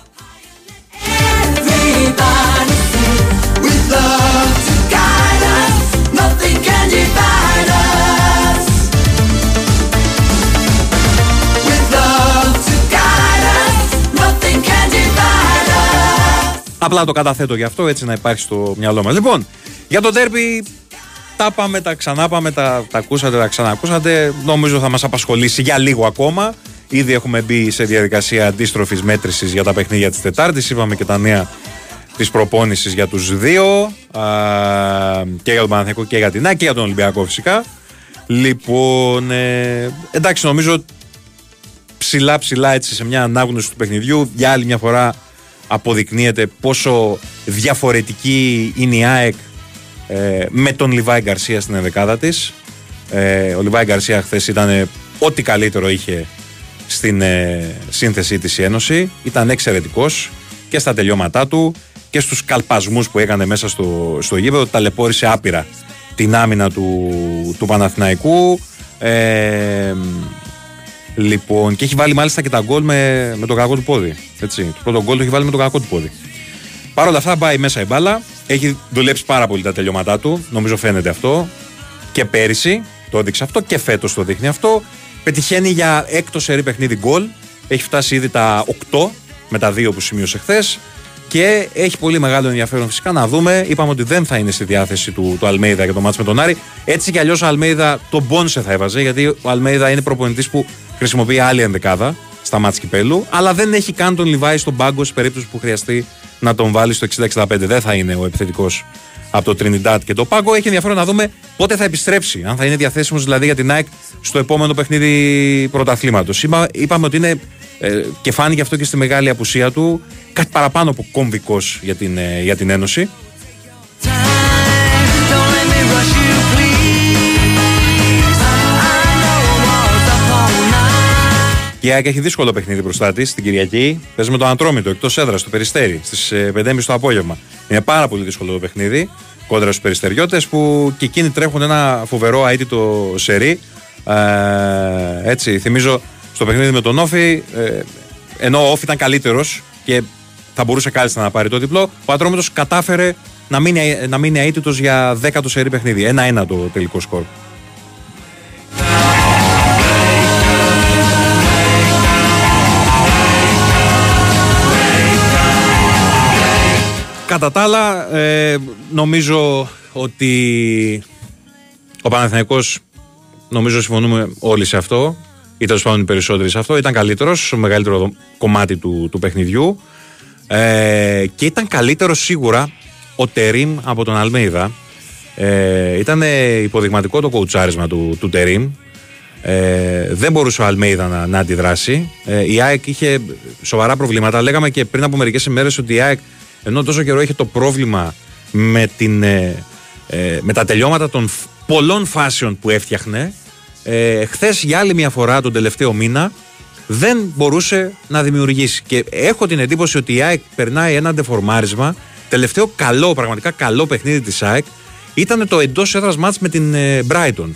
Απλά το καταθέτω γι' αυτό, έτσι να υπάρχει στο μυαλό μας. Λοιπόν, για το τέρπι τα πάμε, τα ξανά πάμε, τα, τα ακούσατε, τα ξανακούσατε. Νομίζω θα μας απασχολήσει για λίγο ακόμα. Ήδη έχουμε μπει σε διαδικασία αντίστροφης μέτρησης για τα παιχνίδια της Τετάρτης. Είπαμε και τα νέα της προπόνησης για τους δύο. Α, και για τον Παναθηναϊκό και για την ΑΕΚ και για τον Ολυμπιακό φυσικά. Λοιπόν, ε, εντάξει, νομίζω ψηλά ψηλά έτσι σε μια ανάγνωση του παιχνιδιού. Για άλλη μια φορά αποδεικνύεται πόσο διαφορετική είναι η ΑΕΚ ε, με τον Λιβάη Γκαρσία στην ενδεκάδα της. Ε, ο Λιβάη Γκαρσία χθες ήταν ό,τι καλύτερο είχε στην ε, σύνθεσή της η Ένωση. Ήταν εξαιρετικός και στα τελειώματά του και στους καλπασμούς που έκανε μέσα στο, στο γήπεδο. Ταλαιπώρησε άπειρα την άμυνα του, του Παναθηναϊκού. Ε, Λοιπόν, και έχει βάλει μάλιστα και τα γκολ με, με το κακό του πόδι. Έτσι. Το πρώτο γκολ το έχει βάλει με το κακό του πόδι. Παρ' όλα αυτά πάει μέσα η μπάλα. Έχει δουλέψει πάρα πολύ τα τελειώματά του. Νομίζω φαίνεται αυτό. Και πέρυσι το έδειξε αυτό και φέτος το δείχνει αυτό. Πετυχαίνει για έκτος σερή παιχνίδι γκολ. Έχει φτάσει ήδη τα 8 με τα 2 που σημείωσε χθες. Και έχει πολύ μεγάλο ενδιαφέρον φυσικά να δούμε. Είπαμε ότι δεν θα είναι στη διάθεση του, του Αλμέιδα για το μάτσο με τον Άρη. Έτσι κι αλλιώς ο Αλμέιδα τον Μπόνσε θα έβαζε, γιατί ο Αλμέιδα είναι προπονητής που χρησιμοποιεί άλλη ενδεκάδα στα μάτια κυπέλου, αλλά δεν έχει καν τον Λιβάη στον πάγκο σε περίπτωση που χρειαστεί να τον βάλει στο 60-65. Δεν θα είναι ο επιθετικός από το Τρινιντάτ και το πάγκο. Έχει ενδιαφέρον να δούμε πότε θα επιστρέψει. Αν θα είναι διαθέσιμος δηλαδή για την ΑΕΚ στο επόμενο παιχνίδι πρωταθλήματος. Είπα, είπαμε ότι είναι ε, και φάνηκε αυτό και στη μεγάλη απουσία του κάτι παραπάνω από κομβικός για την, ε, για την Ένωση. Η ΑΕΚ έχει δύσκολο παιχνίδι μπροστά της την Κυριακή. Παίζει με το Αντρόμητο εκτός έδρας, στο Περιστέρι, στις 5.30 το απόγευμα. Είναι πάρα πολύ δύσκολο το παιχνίδι κόντρα στους Περιστεριώτες που και εκείνοι τρέχουν ένα φοβερό αίτητο σερί. Ε, έτσι, θυμίζω στο παιχνίδι με τον Όφη, ε, ενώ ο Όφη ήταν καλύτερος και θα μπορούσε κάλλιστα να πάρει το διπλό, ο Ατρόμητο κατάφερε να μείνει, να μείνει αίτητος για 10 το σερί παιχνίδι. Ένα-ένα το τελικό σκορ. Κατά τα άλλα, ε, νομίζω ότι ο Παναθηναϊκός νομίζω συμφωνούμε όλοι σε αυτό ή τέλος πάντων οι περισσότεροι σε αυτό. Ήταν καλύτερος στο μεγαλύτερο κομμάτι του, του παιχνιδιού. Ε, και ήταν καλύτερο σίγουρα ο Τερίμ από τον Αλμέιδα. Ε, ήταν υποδειγματικό το κοουτσάρισμα του, του Τερίμ. Ε, δεν μπορούσε ο Αλμέιδα να, να αντιδράσει. Ε, η ΑΕΚ είχε σοβαρά προβλήματα. Λέγαμε και πριν από μερικές ημέρες ότι η ΑΕΚ ενώ τόσο καιρό είχε το πρόβλημα με, την, ε, ε, με τα τελειώματα των πολλών φάσεων που έφτιαχνε, ε, χθες για άλλη μια φορά τον τελευταίο μήνα δεν μπορούσε να δημιουργήσει. Και έχω την εντύπωση ότι η ΑΕΚ περνάει ένα αντεφορμάρισμα. Τελευταίο καλό, πραγματικά καλό παιχνίδι της ΑΕΚ ήταν το εντός έδρας μάτς με την ε, Brighton.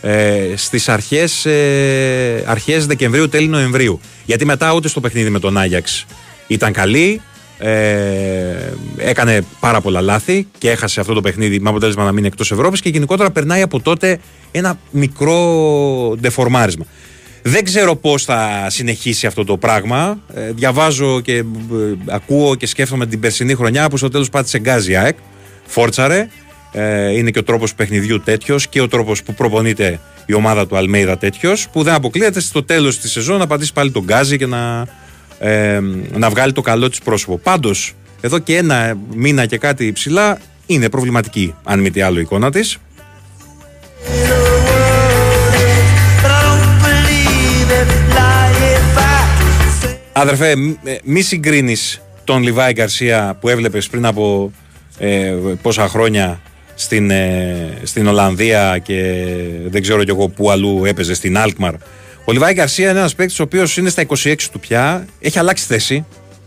Ε, στις αρχές, ε, αρχές Δεκεμβρίου, τέλη Νοεμβρίου. Γιατί μετά ούτε στο παιχνίδι με τον Άγιαξ ήταν καλή, Ε, έκανε πάρα πολλά λάθη και έχασε αυτό το παιχνίδι με αποτέλεσμα να μείνει εκτός Ευρώπης και γενικότερα περνάει από τότε ένα μικρό ντεφορμάρισμα. Δεν ξέρω πώς θα συνεχίσει αυτό το πράγμα. Ε, διαβάζω και ε, ακούω και σκέφτομαι την περσινή χρονιά που στο τέλος πάτησε γκάζι ΑΕΚ. Φόρτσαρε. Ε, είναι και ο τρόπος παιχνιδιού τέτοιος και ο τρόπος που προπονείται η ομάδα του Αλμέιδα τέτοιος. Που δεν αποκλείεται στο τέλος της σεζόν να πατήσει πάλι τον γκάζι και να, ε, να βγάλει το καλό της πρόσωπο. Πάντως, εδώ και ένα μήνα και κάτι υψηλά είναι προβληματική, αν μη τι άλλο, η εικόνα της. Αδερφέ, ε, μη συγκρίνεις τον Λιβάη Γκαρσία που έβλεπες πριν από ε, πόσα χρόνια στην, ε, στην Ολλανδία και δεν ξέρω κι εγώ πού αλλού έπαιζε στην Αλκμαρ. Ο Λιβάη Γκαρσία είναι ένας παίκτης ο οποίος είναι στα 26 του πια, έχει αλλάξει θέση.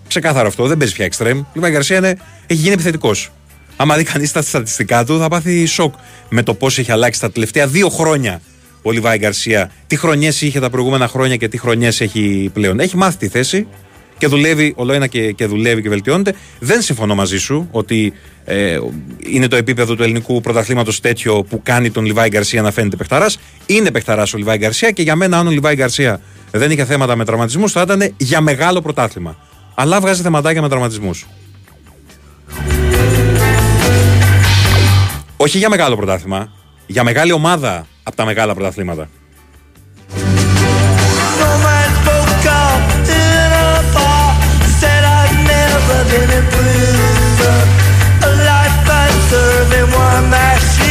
Ξεκάθαρο αυτό, δεν παίζει πια εξτρέμ. Ο Λιβάη Γκαρσία είναι, έχει γίνει επιθετικός. Άμα δει κανείς τα στατιστικά του, θα πάθει σοκ με το πώς έχει αλλάξει τα τελευταία δύο χρόνια ο Λιβάη Γκαρσία. Τι χρονιές είχε τα προηγούμενα χρόνια και τι χρονιές έχει πλέον. Έχει μάθει τη θέση και δουλεύει όλο ένα και, και δουλεύει και βελτιώνεται. Δεν συμφωνώ μαζί σου ότι ε, είναι το επίπεδο του ελληνικού πρωταθλήματος τέτοιο που κάνει τον Λιβάη Γκαρσία να φαίνεται παιχταράς. Είναι παιχταράς ο Λιβάη Γκαρσία και για μένα, αν ο Λιβάη Γκαρσία δεν είχε θέματα με τραυματισμούς, θα ήταν για μεγάλο πρωτάθλημα. Αλλά βγάζει θεματάκια με τραυματισμούς. Όχι για μεγάλο πρωτάθλημα, για μεγάλη ομάδα από τα μεγάλα πρωταθλήματα. time that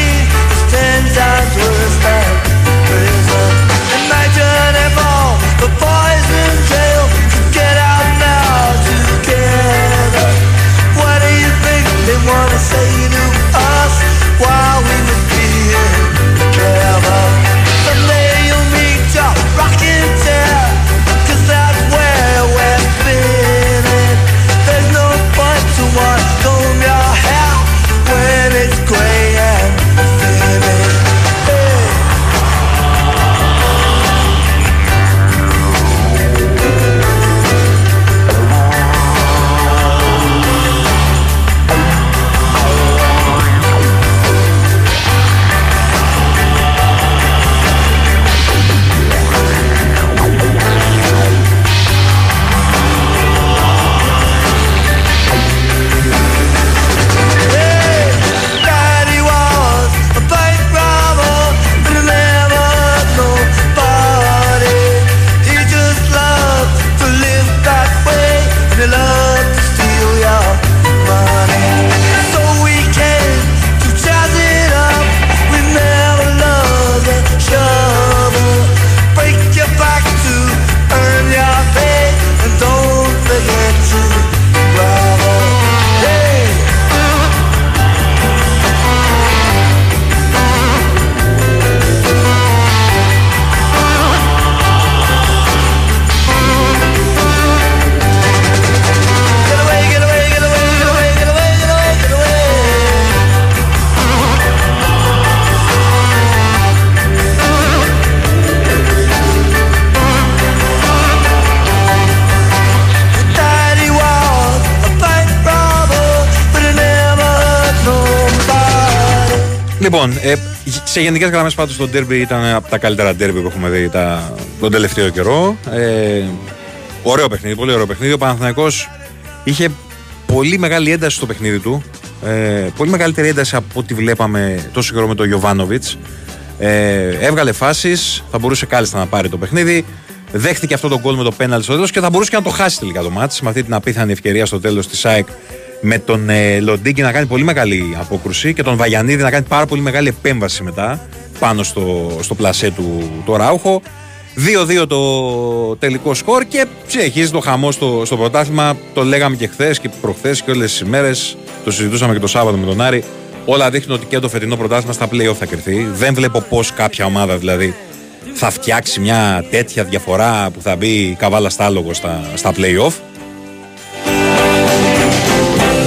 Λοιπόν, ε, σε γενικές γραμμές πάντως το ντέρμπι ήταν από τα καλύτερα ντέρμπι που έχουμε δει τα, τον τελευταίο καιρό. Ε, ωραίο παιχνίδι, πολύ ωραίο παιχνίδι. Ο Παναθηναϊκός είχε πολύ μεγάλη ένταση στο παιχνίδι του. Ε, πολύ μεγαλύτερη ένταση από ό,τι βλέπαμε τόσο καιρό με τον Γιωβάνοβιτς. Ε, έβγαλε φάσεις, θα μπορούσε κάλλιστα να πάρει το παιχνίδι. Δέχτηκε αυτό το γκολ με το πέναλ στο τέλος και θα μπορούσε και να το χάσει τελικά το μάτι με αυτή την απίθανη ευκαιρία στο τέλος της ΑΕΚ με τον ε, Λοντίνκι να κάνει πολύ μεγάλη απόκρουση και τον Βαγιανίδη να κάνει πάρα πολύ μεγάλη επέμβαση μετά πάνω στο, στο πλασέ του το Ράουχο. 2-2 το τελικό σκορ και συνεχίζει το χαμό στο, στο πρωτάθλημα. Το λέγαμε και χθες και προχθές και όλες τις ημέρες. Το συζητούσαμε και το Σάββατο με τον Άρη. Όλα δείχνουν ότι και το φετινό πρωτάθλημα στα playoff θα κρυθεί. Δεν βλέπω πώς κάποια ομάδα δηλαδή θα φτιάξει μια τέτοια διαφορά που θα μπει καβάλα στάλογο στα, στα playoff.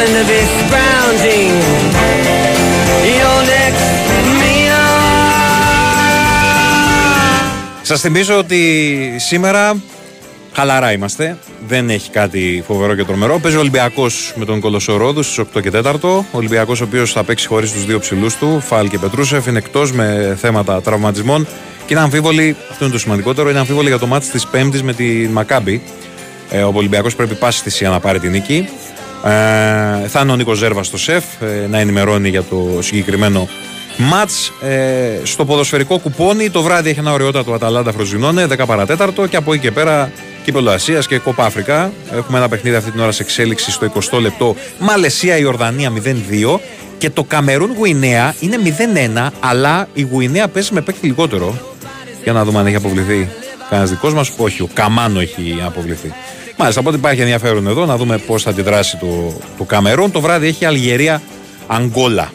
Gonna be scrounging your next meal. Σας θυμίζω ότι σήμερα χαλαρά είμαστε. Δεν έχει κάτι φοβερό και τρομερό. Παίζει ο Ολυμπιακός με τον Κολοσσορόδου στις 8 και 4. Ο Ολυμπιακός, ο οποίος θα παίξει χωρίς τους δύο ψηλούς του, Φάλ και Πετρούσεφ, είναι εκτός με θέματα τραυματισμών. Και είναι αμφίβολη, αυτό είναι το σημαντικότερο, είναι αμφίβολη για το μάτι της Πέμπτης με τη Μακάμπη. Ε, ο Ολυμπιακός πρέπει πάση θυσία να πάρει την νίκη. Ε, θα είναι ο Νίκος Ζέρβας στο σεφ ε, να ενημερώνει για το συγκεκριμένο μάτς. Ε, στο ποδοσφαιρικό κουπόνι το βράδυ έχει ένα ωραιότατο Αταλάντα Φροζινόνε 10 παρατέταρτο και από εκεί και πέρα Κύπελο Ασία και Κόπα Αφρικά. Έχουμε ένα παιχνίδι αυτή την ώρα σε εξέλιξη στο 20 λεπτό. Μαλαισία Ιορδανία 0-2. Και το Καμερούν Γουινέα είναι 0-1, αλλά η Γουινέα παίζει με παίκτη λιγότερο. Για να δούμε αν έχει αποβληθεί κανένας δικός μας. Όχι, ο Καμάνο έχει αποβληθεί. Μάλιστα, οπότε υπάρχει ενδιαφέρον εδώ να δούμε πώς θα αντιδράσει το Καμερών. Το βράδυ έχει Αλγερία-Αγγόλα.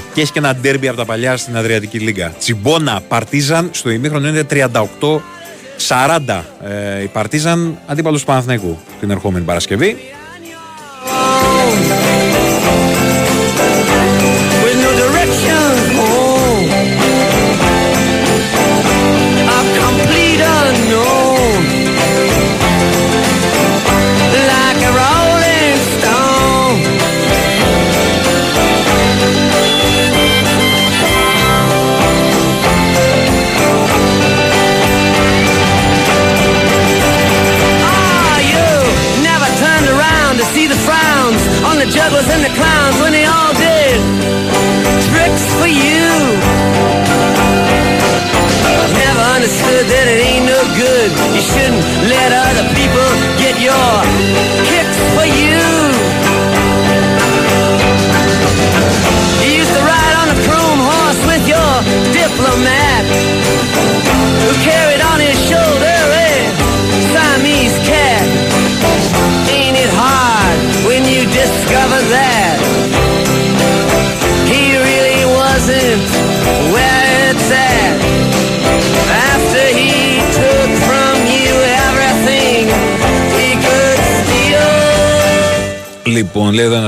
Α, και έχεις και ένα ντέρμπι από τα παλιά στην Αδριατική Λίγκα. Τσιμπόνα Παρτίζαν στο ημίχρονο είναι 38-40. Ε, η Παρτίζαν αντίπαλος του Παναθηναϊκού την ερχόμενη Παρασκευή.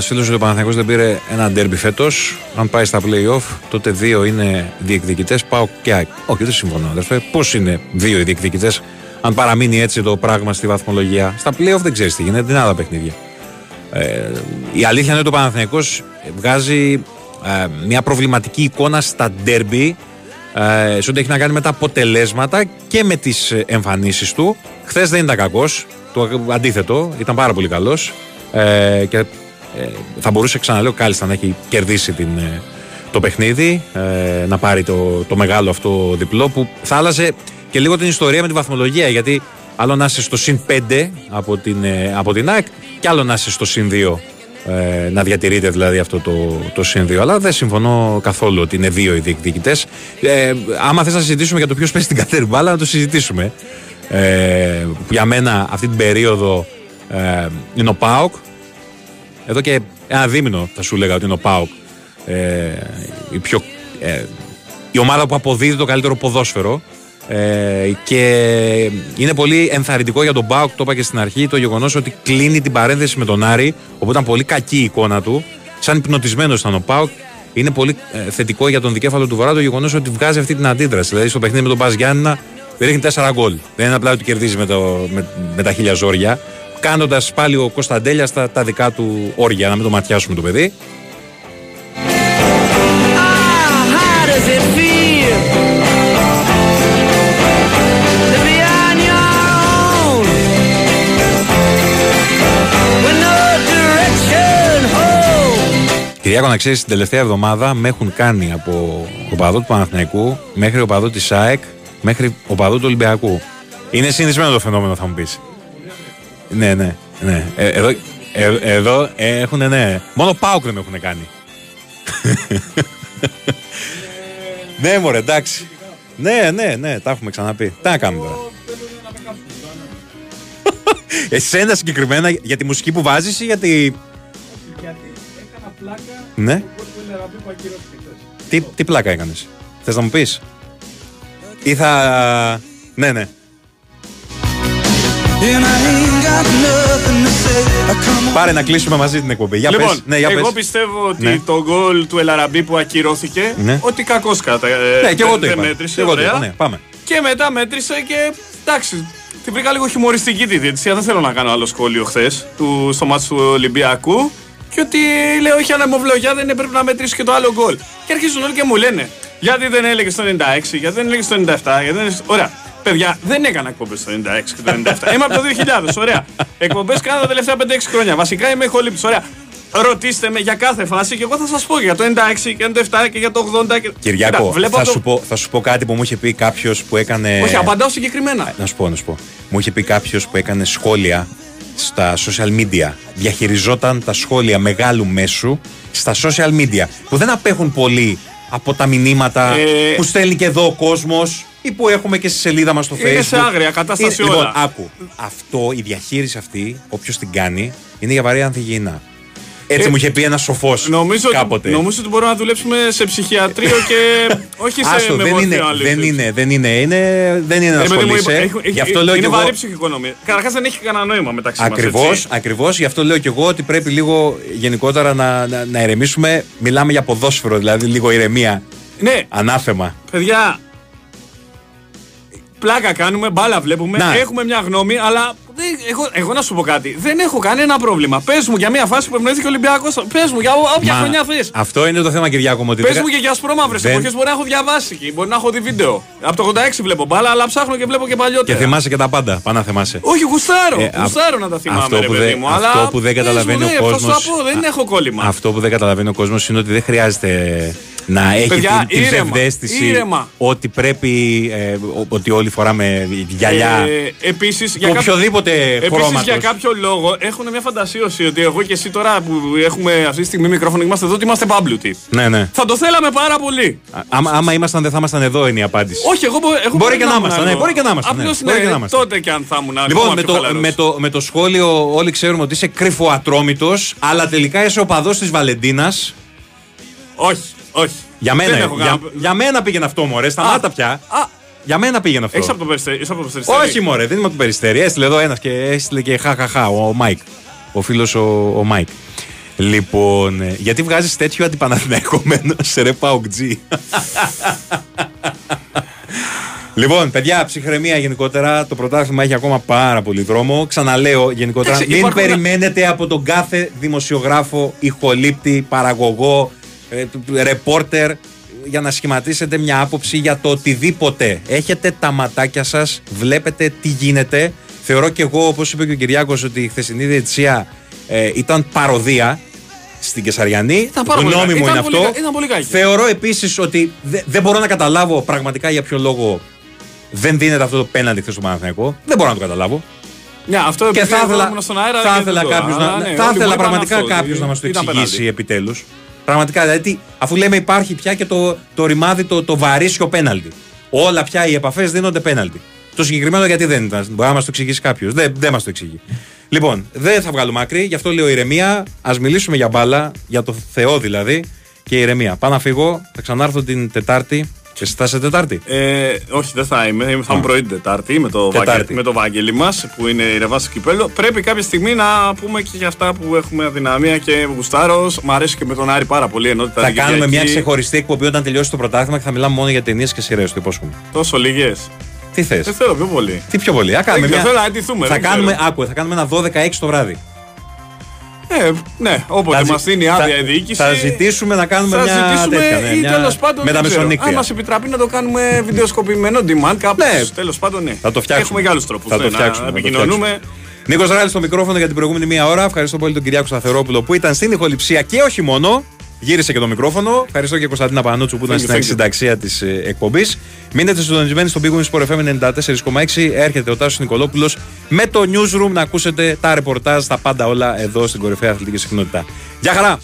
Φίλος ότι ο Παναθηναϊκός δεν πήρε ένα ντέρμπι φέτος. Αν πάει στα playoff, τότε δύο είναι διεκδικητές. Πάω και ΑΕΚ. Όχι, δεν συμφωνώ, αδερφέ. Πώς είναι δύο οι διεκδικητές, αν παραμείνει έτσι το πράγμα στη βαθμολογία; Στα playoff δεν ξέρεις τι γίνεται, είναι άλλα παιχνίδια. Ε, η αλήθεια είναι ότι ο Παναθηναϊκός βγάζει ε, μια προβληματική εικόνα στα ντέρμπι ε, σε ό,τι έχει να κάνει με τα αποτελέσματα και με τις εμφανίσεις του. Χθες δεν ήταν κακός, το αντίθετο, ήταν πάρα πολύ καλός ε, και ε, θα μπορούσε ξαναλέω κάλλιστα να έχει κερδίσει την, ε, το παιχνίδι, ε, να πάρει το, το μεγάλο αυτό διπλό που θα άλλαζε και λίγο την ιστορία με τη βαθμολογία γιατί άλλο να είσαι στο συν 5 από την, ε, από την ΑΕΚ και άλλο να είσαι στο συν 2 ε, να διατηρείτε δηλαδή αυτό το, το συν 2. Αλλά δεν συμφωνώ καθόλου ότι είναι δύο οι διεκδικητές. Ε, άμα θες να συζητήσουμε για το ποιος παίζει την κατέρη μπάλα, να το συζητήσουμε. Ε, για μένα αυτή την περίοδο ε, είναι ο Πάοκ. Εδώ και ένα δίμηνο θα σου λέγα ότι είναι ο Πάοκ. Ε, η, πιο, ε, η ομάδα που αποδίδει το καλύτερο ποδόσφαιρο. Ε, και είναι πολύ ενθαρρυντικό για τον Μπάουκ, το είπα και στην αρχή, το γεγονός ότι κλείνει την παρένθεση με τον Άρη, όπου ήταν πολύ κακή η εικόνα του. Σαν υπνοτισμένος ήταν ο Πάουκ. Είναι πολύ ε, θετικό για τον δικέφαλο του Βορρά το γεγονός ότι βγάζει αυτή την αντίδραση. Δηλαδή στο παιχνίδι με τον Μπα Γιάννηνα ρίχνει 4 γκολ. Δεν είναι απλά ότι κερδίζει με, το, με, με τα χίλια ζόρια. Κάνοντας πάλι ο Κωνσταντέλιας τα, τα δικά του όρια, να μην το ματιάσουμε το παιδί. Ah, how does it feel to be on your own with no direction home? Κυριάκο, να ξέρεις, την τελευταία εβδομάδα με έχουν κάνει από οπαδό του Παναθηναϊκού μέχρι οπαδό της ΑΕΚ μέχρι οπαδό του Ολυμπιακού. Είναι συνηθισμένο το φαινόμενο, θα μου πεις. Ναι, ναι, ναι. Ε, εδώ ε, εδώ έχουν, ναι. Μόνο Πάουκ δεν με έχουν κάνει. ναι, μωρέ, εντάξει. Ναι, ναι, ναι, τα έχουμε ξαναπεί. Τι να κάνουμε τώρα. Εσένα συγκεκριμένα για τη μουσική που βάζεις ή για τη... Ναι. Τι, τι πλάκα έκανες; Θες να μου πεις; Ή θα... Ναι, ναι. Πάρε να κλείσουμε μαζί την εκπομπή. Για λοιπόν, πες. Ναι, για εγώ πες. πιστεύω ότι Ναι. το γκολ του Ελαραμπή που ακυρώθηκε, Ναι. ότι κακός κατά. ε, Ναι, και εγώ το δεν είπα. μέτρησε, Και εγώ το ωραία. είπα, ναι, πάμε. Και μετά μέτρησε και εντάξει. Την βρήκα λίγο χιουμοριστική τη διαιτησία. Δεν θέλω να κάνω άλλο σχόλιο χθες στο μάτι του Ολυμπιακού. Και ότι λέω: Είχε ανεμοβλογιά, δεν έπρεπε να μετρήσει και το άλλο γκολ. Και αρχίζουν όλοι και μου λένε: Γιατί δεν έλεγες στο 96, γιατί δεν έλεγες στο 97, γιατί δεν έλεγε... Ωραία. Παιδιά, δεν έκανα εκπομπές στο 96 και το 97. Είμαι από το 2000, ωραία. Εκπομπές κάνω τα τελευταία 5-6 χρόνια. Βασικά είμαι ηχολήπτης, ωραία. Ρωτήστε με για κάθε φάση και εγώ θα σας πω για το 96 και για το 7 και για το 80. Και... Κυριάκο, Κοίτα, βλέπω θα, το- σου πω, θα σου πω κάτι που μου είχε πει κάποιος που έκανε. Όχι, απαντάω συγκεκριμένα. Να σου πω, να σου πω. Μου είχε πει κάποιος που έκανε σχόλια στα social media. Διαχειριζόταν τα σχόλια μεγάλου μέσου στα social media. Που δεν απέχουν πολύ από τα μηνύματα Ε, που στέλνει και εδώ ο κόσμος ή που έχουμε και στη σελίδα μας στο Facebook. Είναι σε άγρια κατάσταση Είναι- όλα. Λοιπόν, άκου. Αυτό, η διαχείριση αυτή, όποιος την κάνει, είναι για βαρύ ανθυγιεινά. Έτσι Ε, μου είχε πει ένας σοφός Νομίζω κάποτε. ότι, νομίζω ότι μπορούμε να δουλέψουμε σε ψυχιατρίο και όχι σε Άστο, δεν είναι, μεμοθεάλες. δεν είναι, δεν είναι, είναι, δεν είναι να Ρε παιδί μου, ασχολείσαι. έχει- έχει- Γι' αυτό λέω είναι και εγώ. βαρύ ψυχοοικονομία. Καταρχάς δεν έχει κανένα νόημα μεταξύ μας, Ακριβώς, έτσι. ακριβώς. Γι' αυτό λέω και εγώ ότι πρέπει λίγο γενικότερα να, να, να ηρεμήσουμε. Μιλάμε για ποδόσφαιρο, δηλαδή λίγο ηρεμία. Ναι, Ανάθεμα. παιδιά. Πλάκα κάνουμε, μπάλα βλέπουμε, Να. έχουμε μια γνώμη, αλλά δεν- εγώ, εγώ να σου πω κάτι. Δεν έχω κανένα πρόβλημα. Πες μου για μια φάση που ευνοήθηκε ο Ολυμπιακός. Πες μου για ό- όποια Μα χρονιά θες. Αυτό είναι το θέμα, Κυριάκο μου. ότι Πες δεν- μου και για ασπρόμαυρε δεν- εποχές μπορεί να έχω διαβάσει εκεί, μπορεί να έχω δει βίντεο. Από το 86 βλέπω μπάλα, αλλά ψάχνω και βλέπω και Και παλιότερα. θυμάσαι και τα πάντα. Πάνω να θυμάσαι. Όχι, γουστάρω. Ε, α- γουστάρω να τα θυμάμαι, αυτό ρε που παιδί δεν- μου. αυτό αλλά που δεν πες μου, καταλαβαίνει ο ναι, θα σου κόσμος- τα πω, δεν έχω κόλλημα. Αυτό που δεν καταλαβαίνει ο κόσμος είναι ότι δεν χρειάζεται να έχει Παιδιά, την, την ήρεμα, ψευδέστηση ήρεμα. ότι πρέπει. ε, ο- ότι όλοι φοράμε γυαλιά. Ε, Επίσης, για, το κάποιο- οποιοδήποτε επίσης, χρώματος. για κάποιο λόγο έχουν μια φαντασίωση ότι εγώ και εσύ τώρα που έχουμε αυτή τη στιγμή μικρόφωνο και είμαστε εδώ, ότι είμαστε πάμπλουτοι. Ναι, ναι. Θα το θέλαμε πάρα πολύ. Α- Άμα, άμα ήμασταν, δεν θα ήμασταν εδώ, είναι η απάντηση. Όχι, εγώ, μπο- εγώ Μπορεί και να ήμουν ήμασταν, ναι, εδώ. μπορεί και να ήμασταν, ναι, Απλώς, μπορεί και να ναι, ήμασταν. τότε και αν θα ήμουν. Λοιπόν, ακόμα με πιο το, χαλαρός. με, το, με το σχόλιο όλοι ξέρουμε ότι είσαι κρυφοατρόμητος, αλλά τελικά είσαι οπαδός της Βαλεντίνας. Όχι, όχι. Για μένα, Δεν ε, έχω για, κανένα- για μένα πήγαινε αυτό, μωρέ. Σταμάτα Α, πια. α. Για μένα πήγαινε αυτό. Έχεις από το Περιστέρι. είσαι από το Περιστέρι. Όχι, μωρέ, δεν είμαι από το Περιστέρι. Έστειλε εδώ ένας και έστειλε και χαχαχά, ο Μάικ. Ο φίλος ο, ο Μάικ. Λοιπόν, ε, γιατί βγάζεις τέτοιο αντιπαναθηναϊκό μένος ρε G. Λοιπόν, παιδιά, ψυχραιμία γενικότερα. Το πρωτάθλημα έχει ακόμα πάρα πολύ δρόμο. Ξαναλέω γενικότερα, Εντάξει, μην υπάρχουν- περιμένετε από τον κάθε δημοσιογράφο, ηχολήπτη, παραγωγό, ε, του- του- ρεπόρτερ για να σχηματίσετε μια άποψη για το οτιδήποτε. Έχετε τα ματάκια σας, βλέπετε τι γίνεται. Θεωρώ και εγώ, όπως είπε και ο Κυριάκος, ότι η χθεσινή διετησία ε, ήταν παροδία στην Κεσαριανή. Ήταν πάρα πολύ Γνώμη κα- μου ήταν είναι πολύ αυτό. κα- ήταν πολύ κακή. Θεωρώ επίσης ότι δε- δεν μπορώ να καταλάβω πραγματικά για ποιο λόγο δεν δίνεται αυτό το πέναντι χθες στο Παναθηναϊκό. Δεν μπορώ να το καταλάβω. Ναι, αυτό Και επειδή θα εγώ ήθελα, ήμουν στον αέρα. θα δεν ήθελα το- κάποιος αλλά να, ναι, θα όλοι ήθελα μπορεί να πραγματικά είναι αυτό, κάποιος να μας το ήταν εξηγήσει πέναλτι. επιτέλους. Πραγματικά, δηλαδή, αφού λέμε υπάρχει πια και το, το ρημάδι το, το βαρύσιο πέναλτι. Όλα πια οι επαφές δίνονται πέναλτι. Το συγκεκριμένο γιατί δεν ήταν. Μπορεί να μας το εξηγήσει κάποιος. Δεν, δεν μας το εξηγεί. Λοιπόν, δεν θα βγάλουμε άκρη, γι' αυτό λέω ηρεμία. Α μιλήσουμε για μπάλα, για το Θεό δηλαδή και ηρεμία. Πάω να φύγω, θα ξανάρθω την Τετάρτη. Εσύ θα είσαι Τετάρτη; Ε, όχι, δεν θα είμαι. Θα Α. είμαι πρωί την Τετάρτη με το, Τετάρτη. Βαγγέλη, με το Βαγγέλη μας που είναι η ρεβά στο κυπέλο. Πρέπει κάποια στιγμή να πούμε και για αυτά που έχουμε αδυναμία και γουστάρος. Μ' αρέσει και με τον Άρη πάρα πολύ ενότητα. Θα την κάνουμε μια Κυριακή. ξεχωριστή εκπομπή όταν τελειώσει το πρωτάθλημα και θα μιλάμε μόνο για ταινίες και σειρές. Το υπόσχομαι. Τόσο λίγες. Τι θες; Δεν θέλω πιο πολύ. Τι πιο πολύ; Α, κάνουμε Δεν μια... ξέρω, θέλω να αιτηθούμε, Θα δεν κάνουμε, ξέρω. άκου, θα κάνουμε ένα 12-6 το βράδυ. Ε, ναι, όποτε Θα μας ζη- δίνει θα- άδεια η διοίκησης. Θα ζητήσουμε να κάνουμε θα μια ζητήσουμε τέτοια. ναι, ή μια- τέλο πάντων. Με τα δεν ξέρω. Αν μεσονύκτια. μας επιτραπεί να το κάνουμε βιντεοσκοπημένο demand κάπου. Ναι. Τέλος πάντων, ναι. Θα το φτιάξουμε. Έχουμε και άλλους τρόπους Θα το να φτιάξουμε, θα το επικοινωνούμε. Νίκος Ράλης στο μικρόφωνο για την προηγούμενη μία ώρα. Ευχαριστώ πολύ τον Κυριάκο Σταθερόπουλο που ήταν στην ηχοληψία και όχι μόνο. Γύρισε και το μικρόφωνο. Ευχαριστώ και Κωνσταντίνα Πανούτσου που ήταν Thank you, στην thank you. συνταξία της εκπομπής. Μείνετε συντονισμένοι στον Big Wings Sport FM 94,6. Έρχεται ο Τάσος Νικολόπουλος με το newsroom να ακούσετε τα ρεπορτάζ, τα πάντα όλα εδώ στην κορυφαία αθλητική συχνότητα. Γεια χαρά!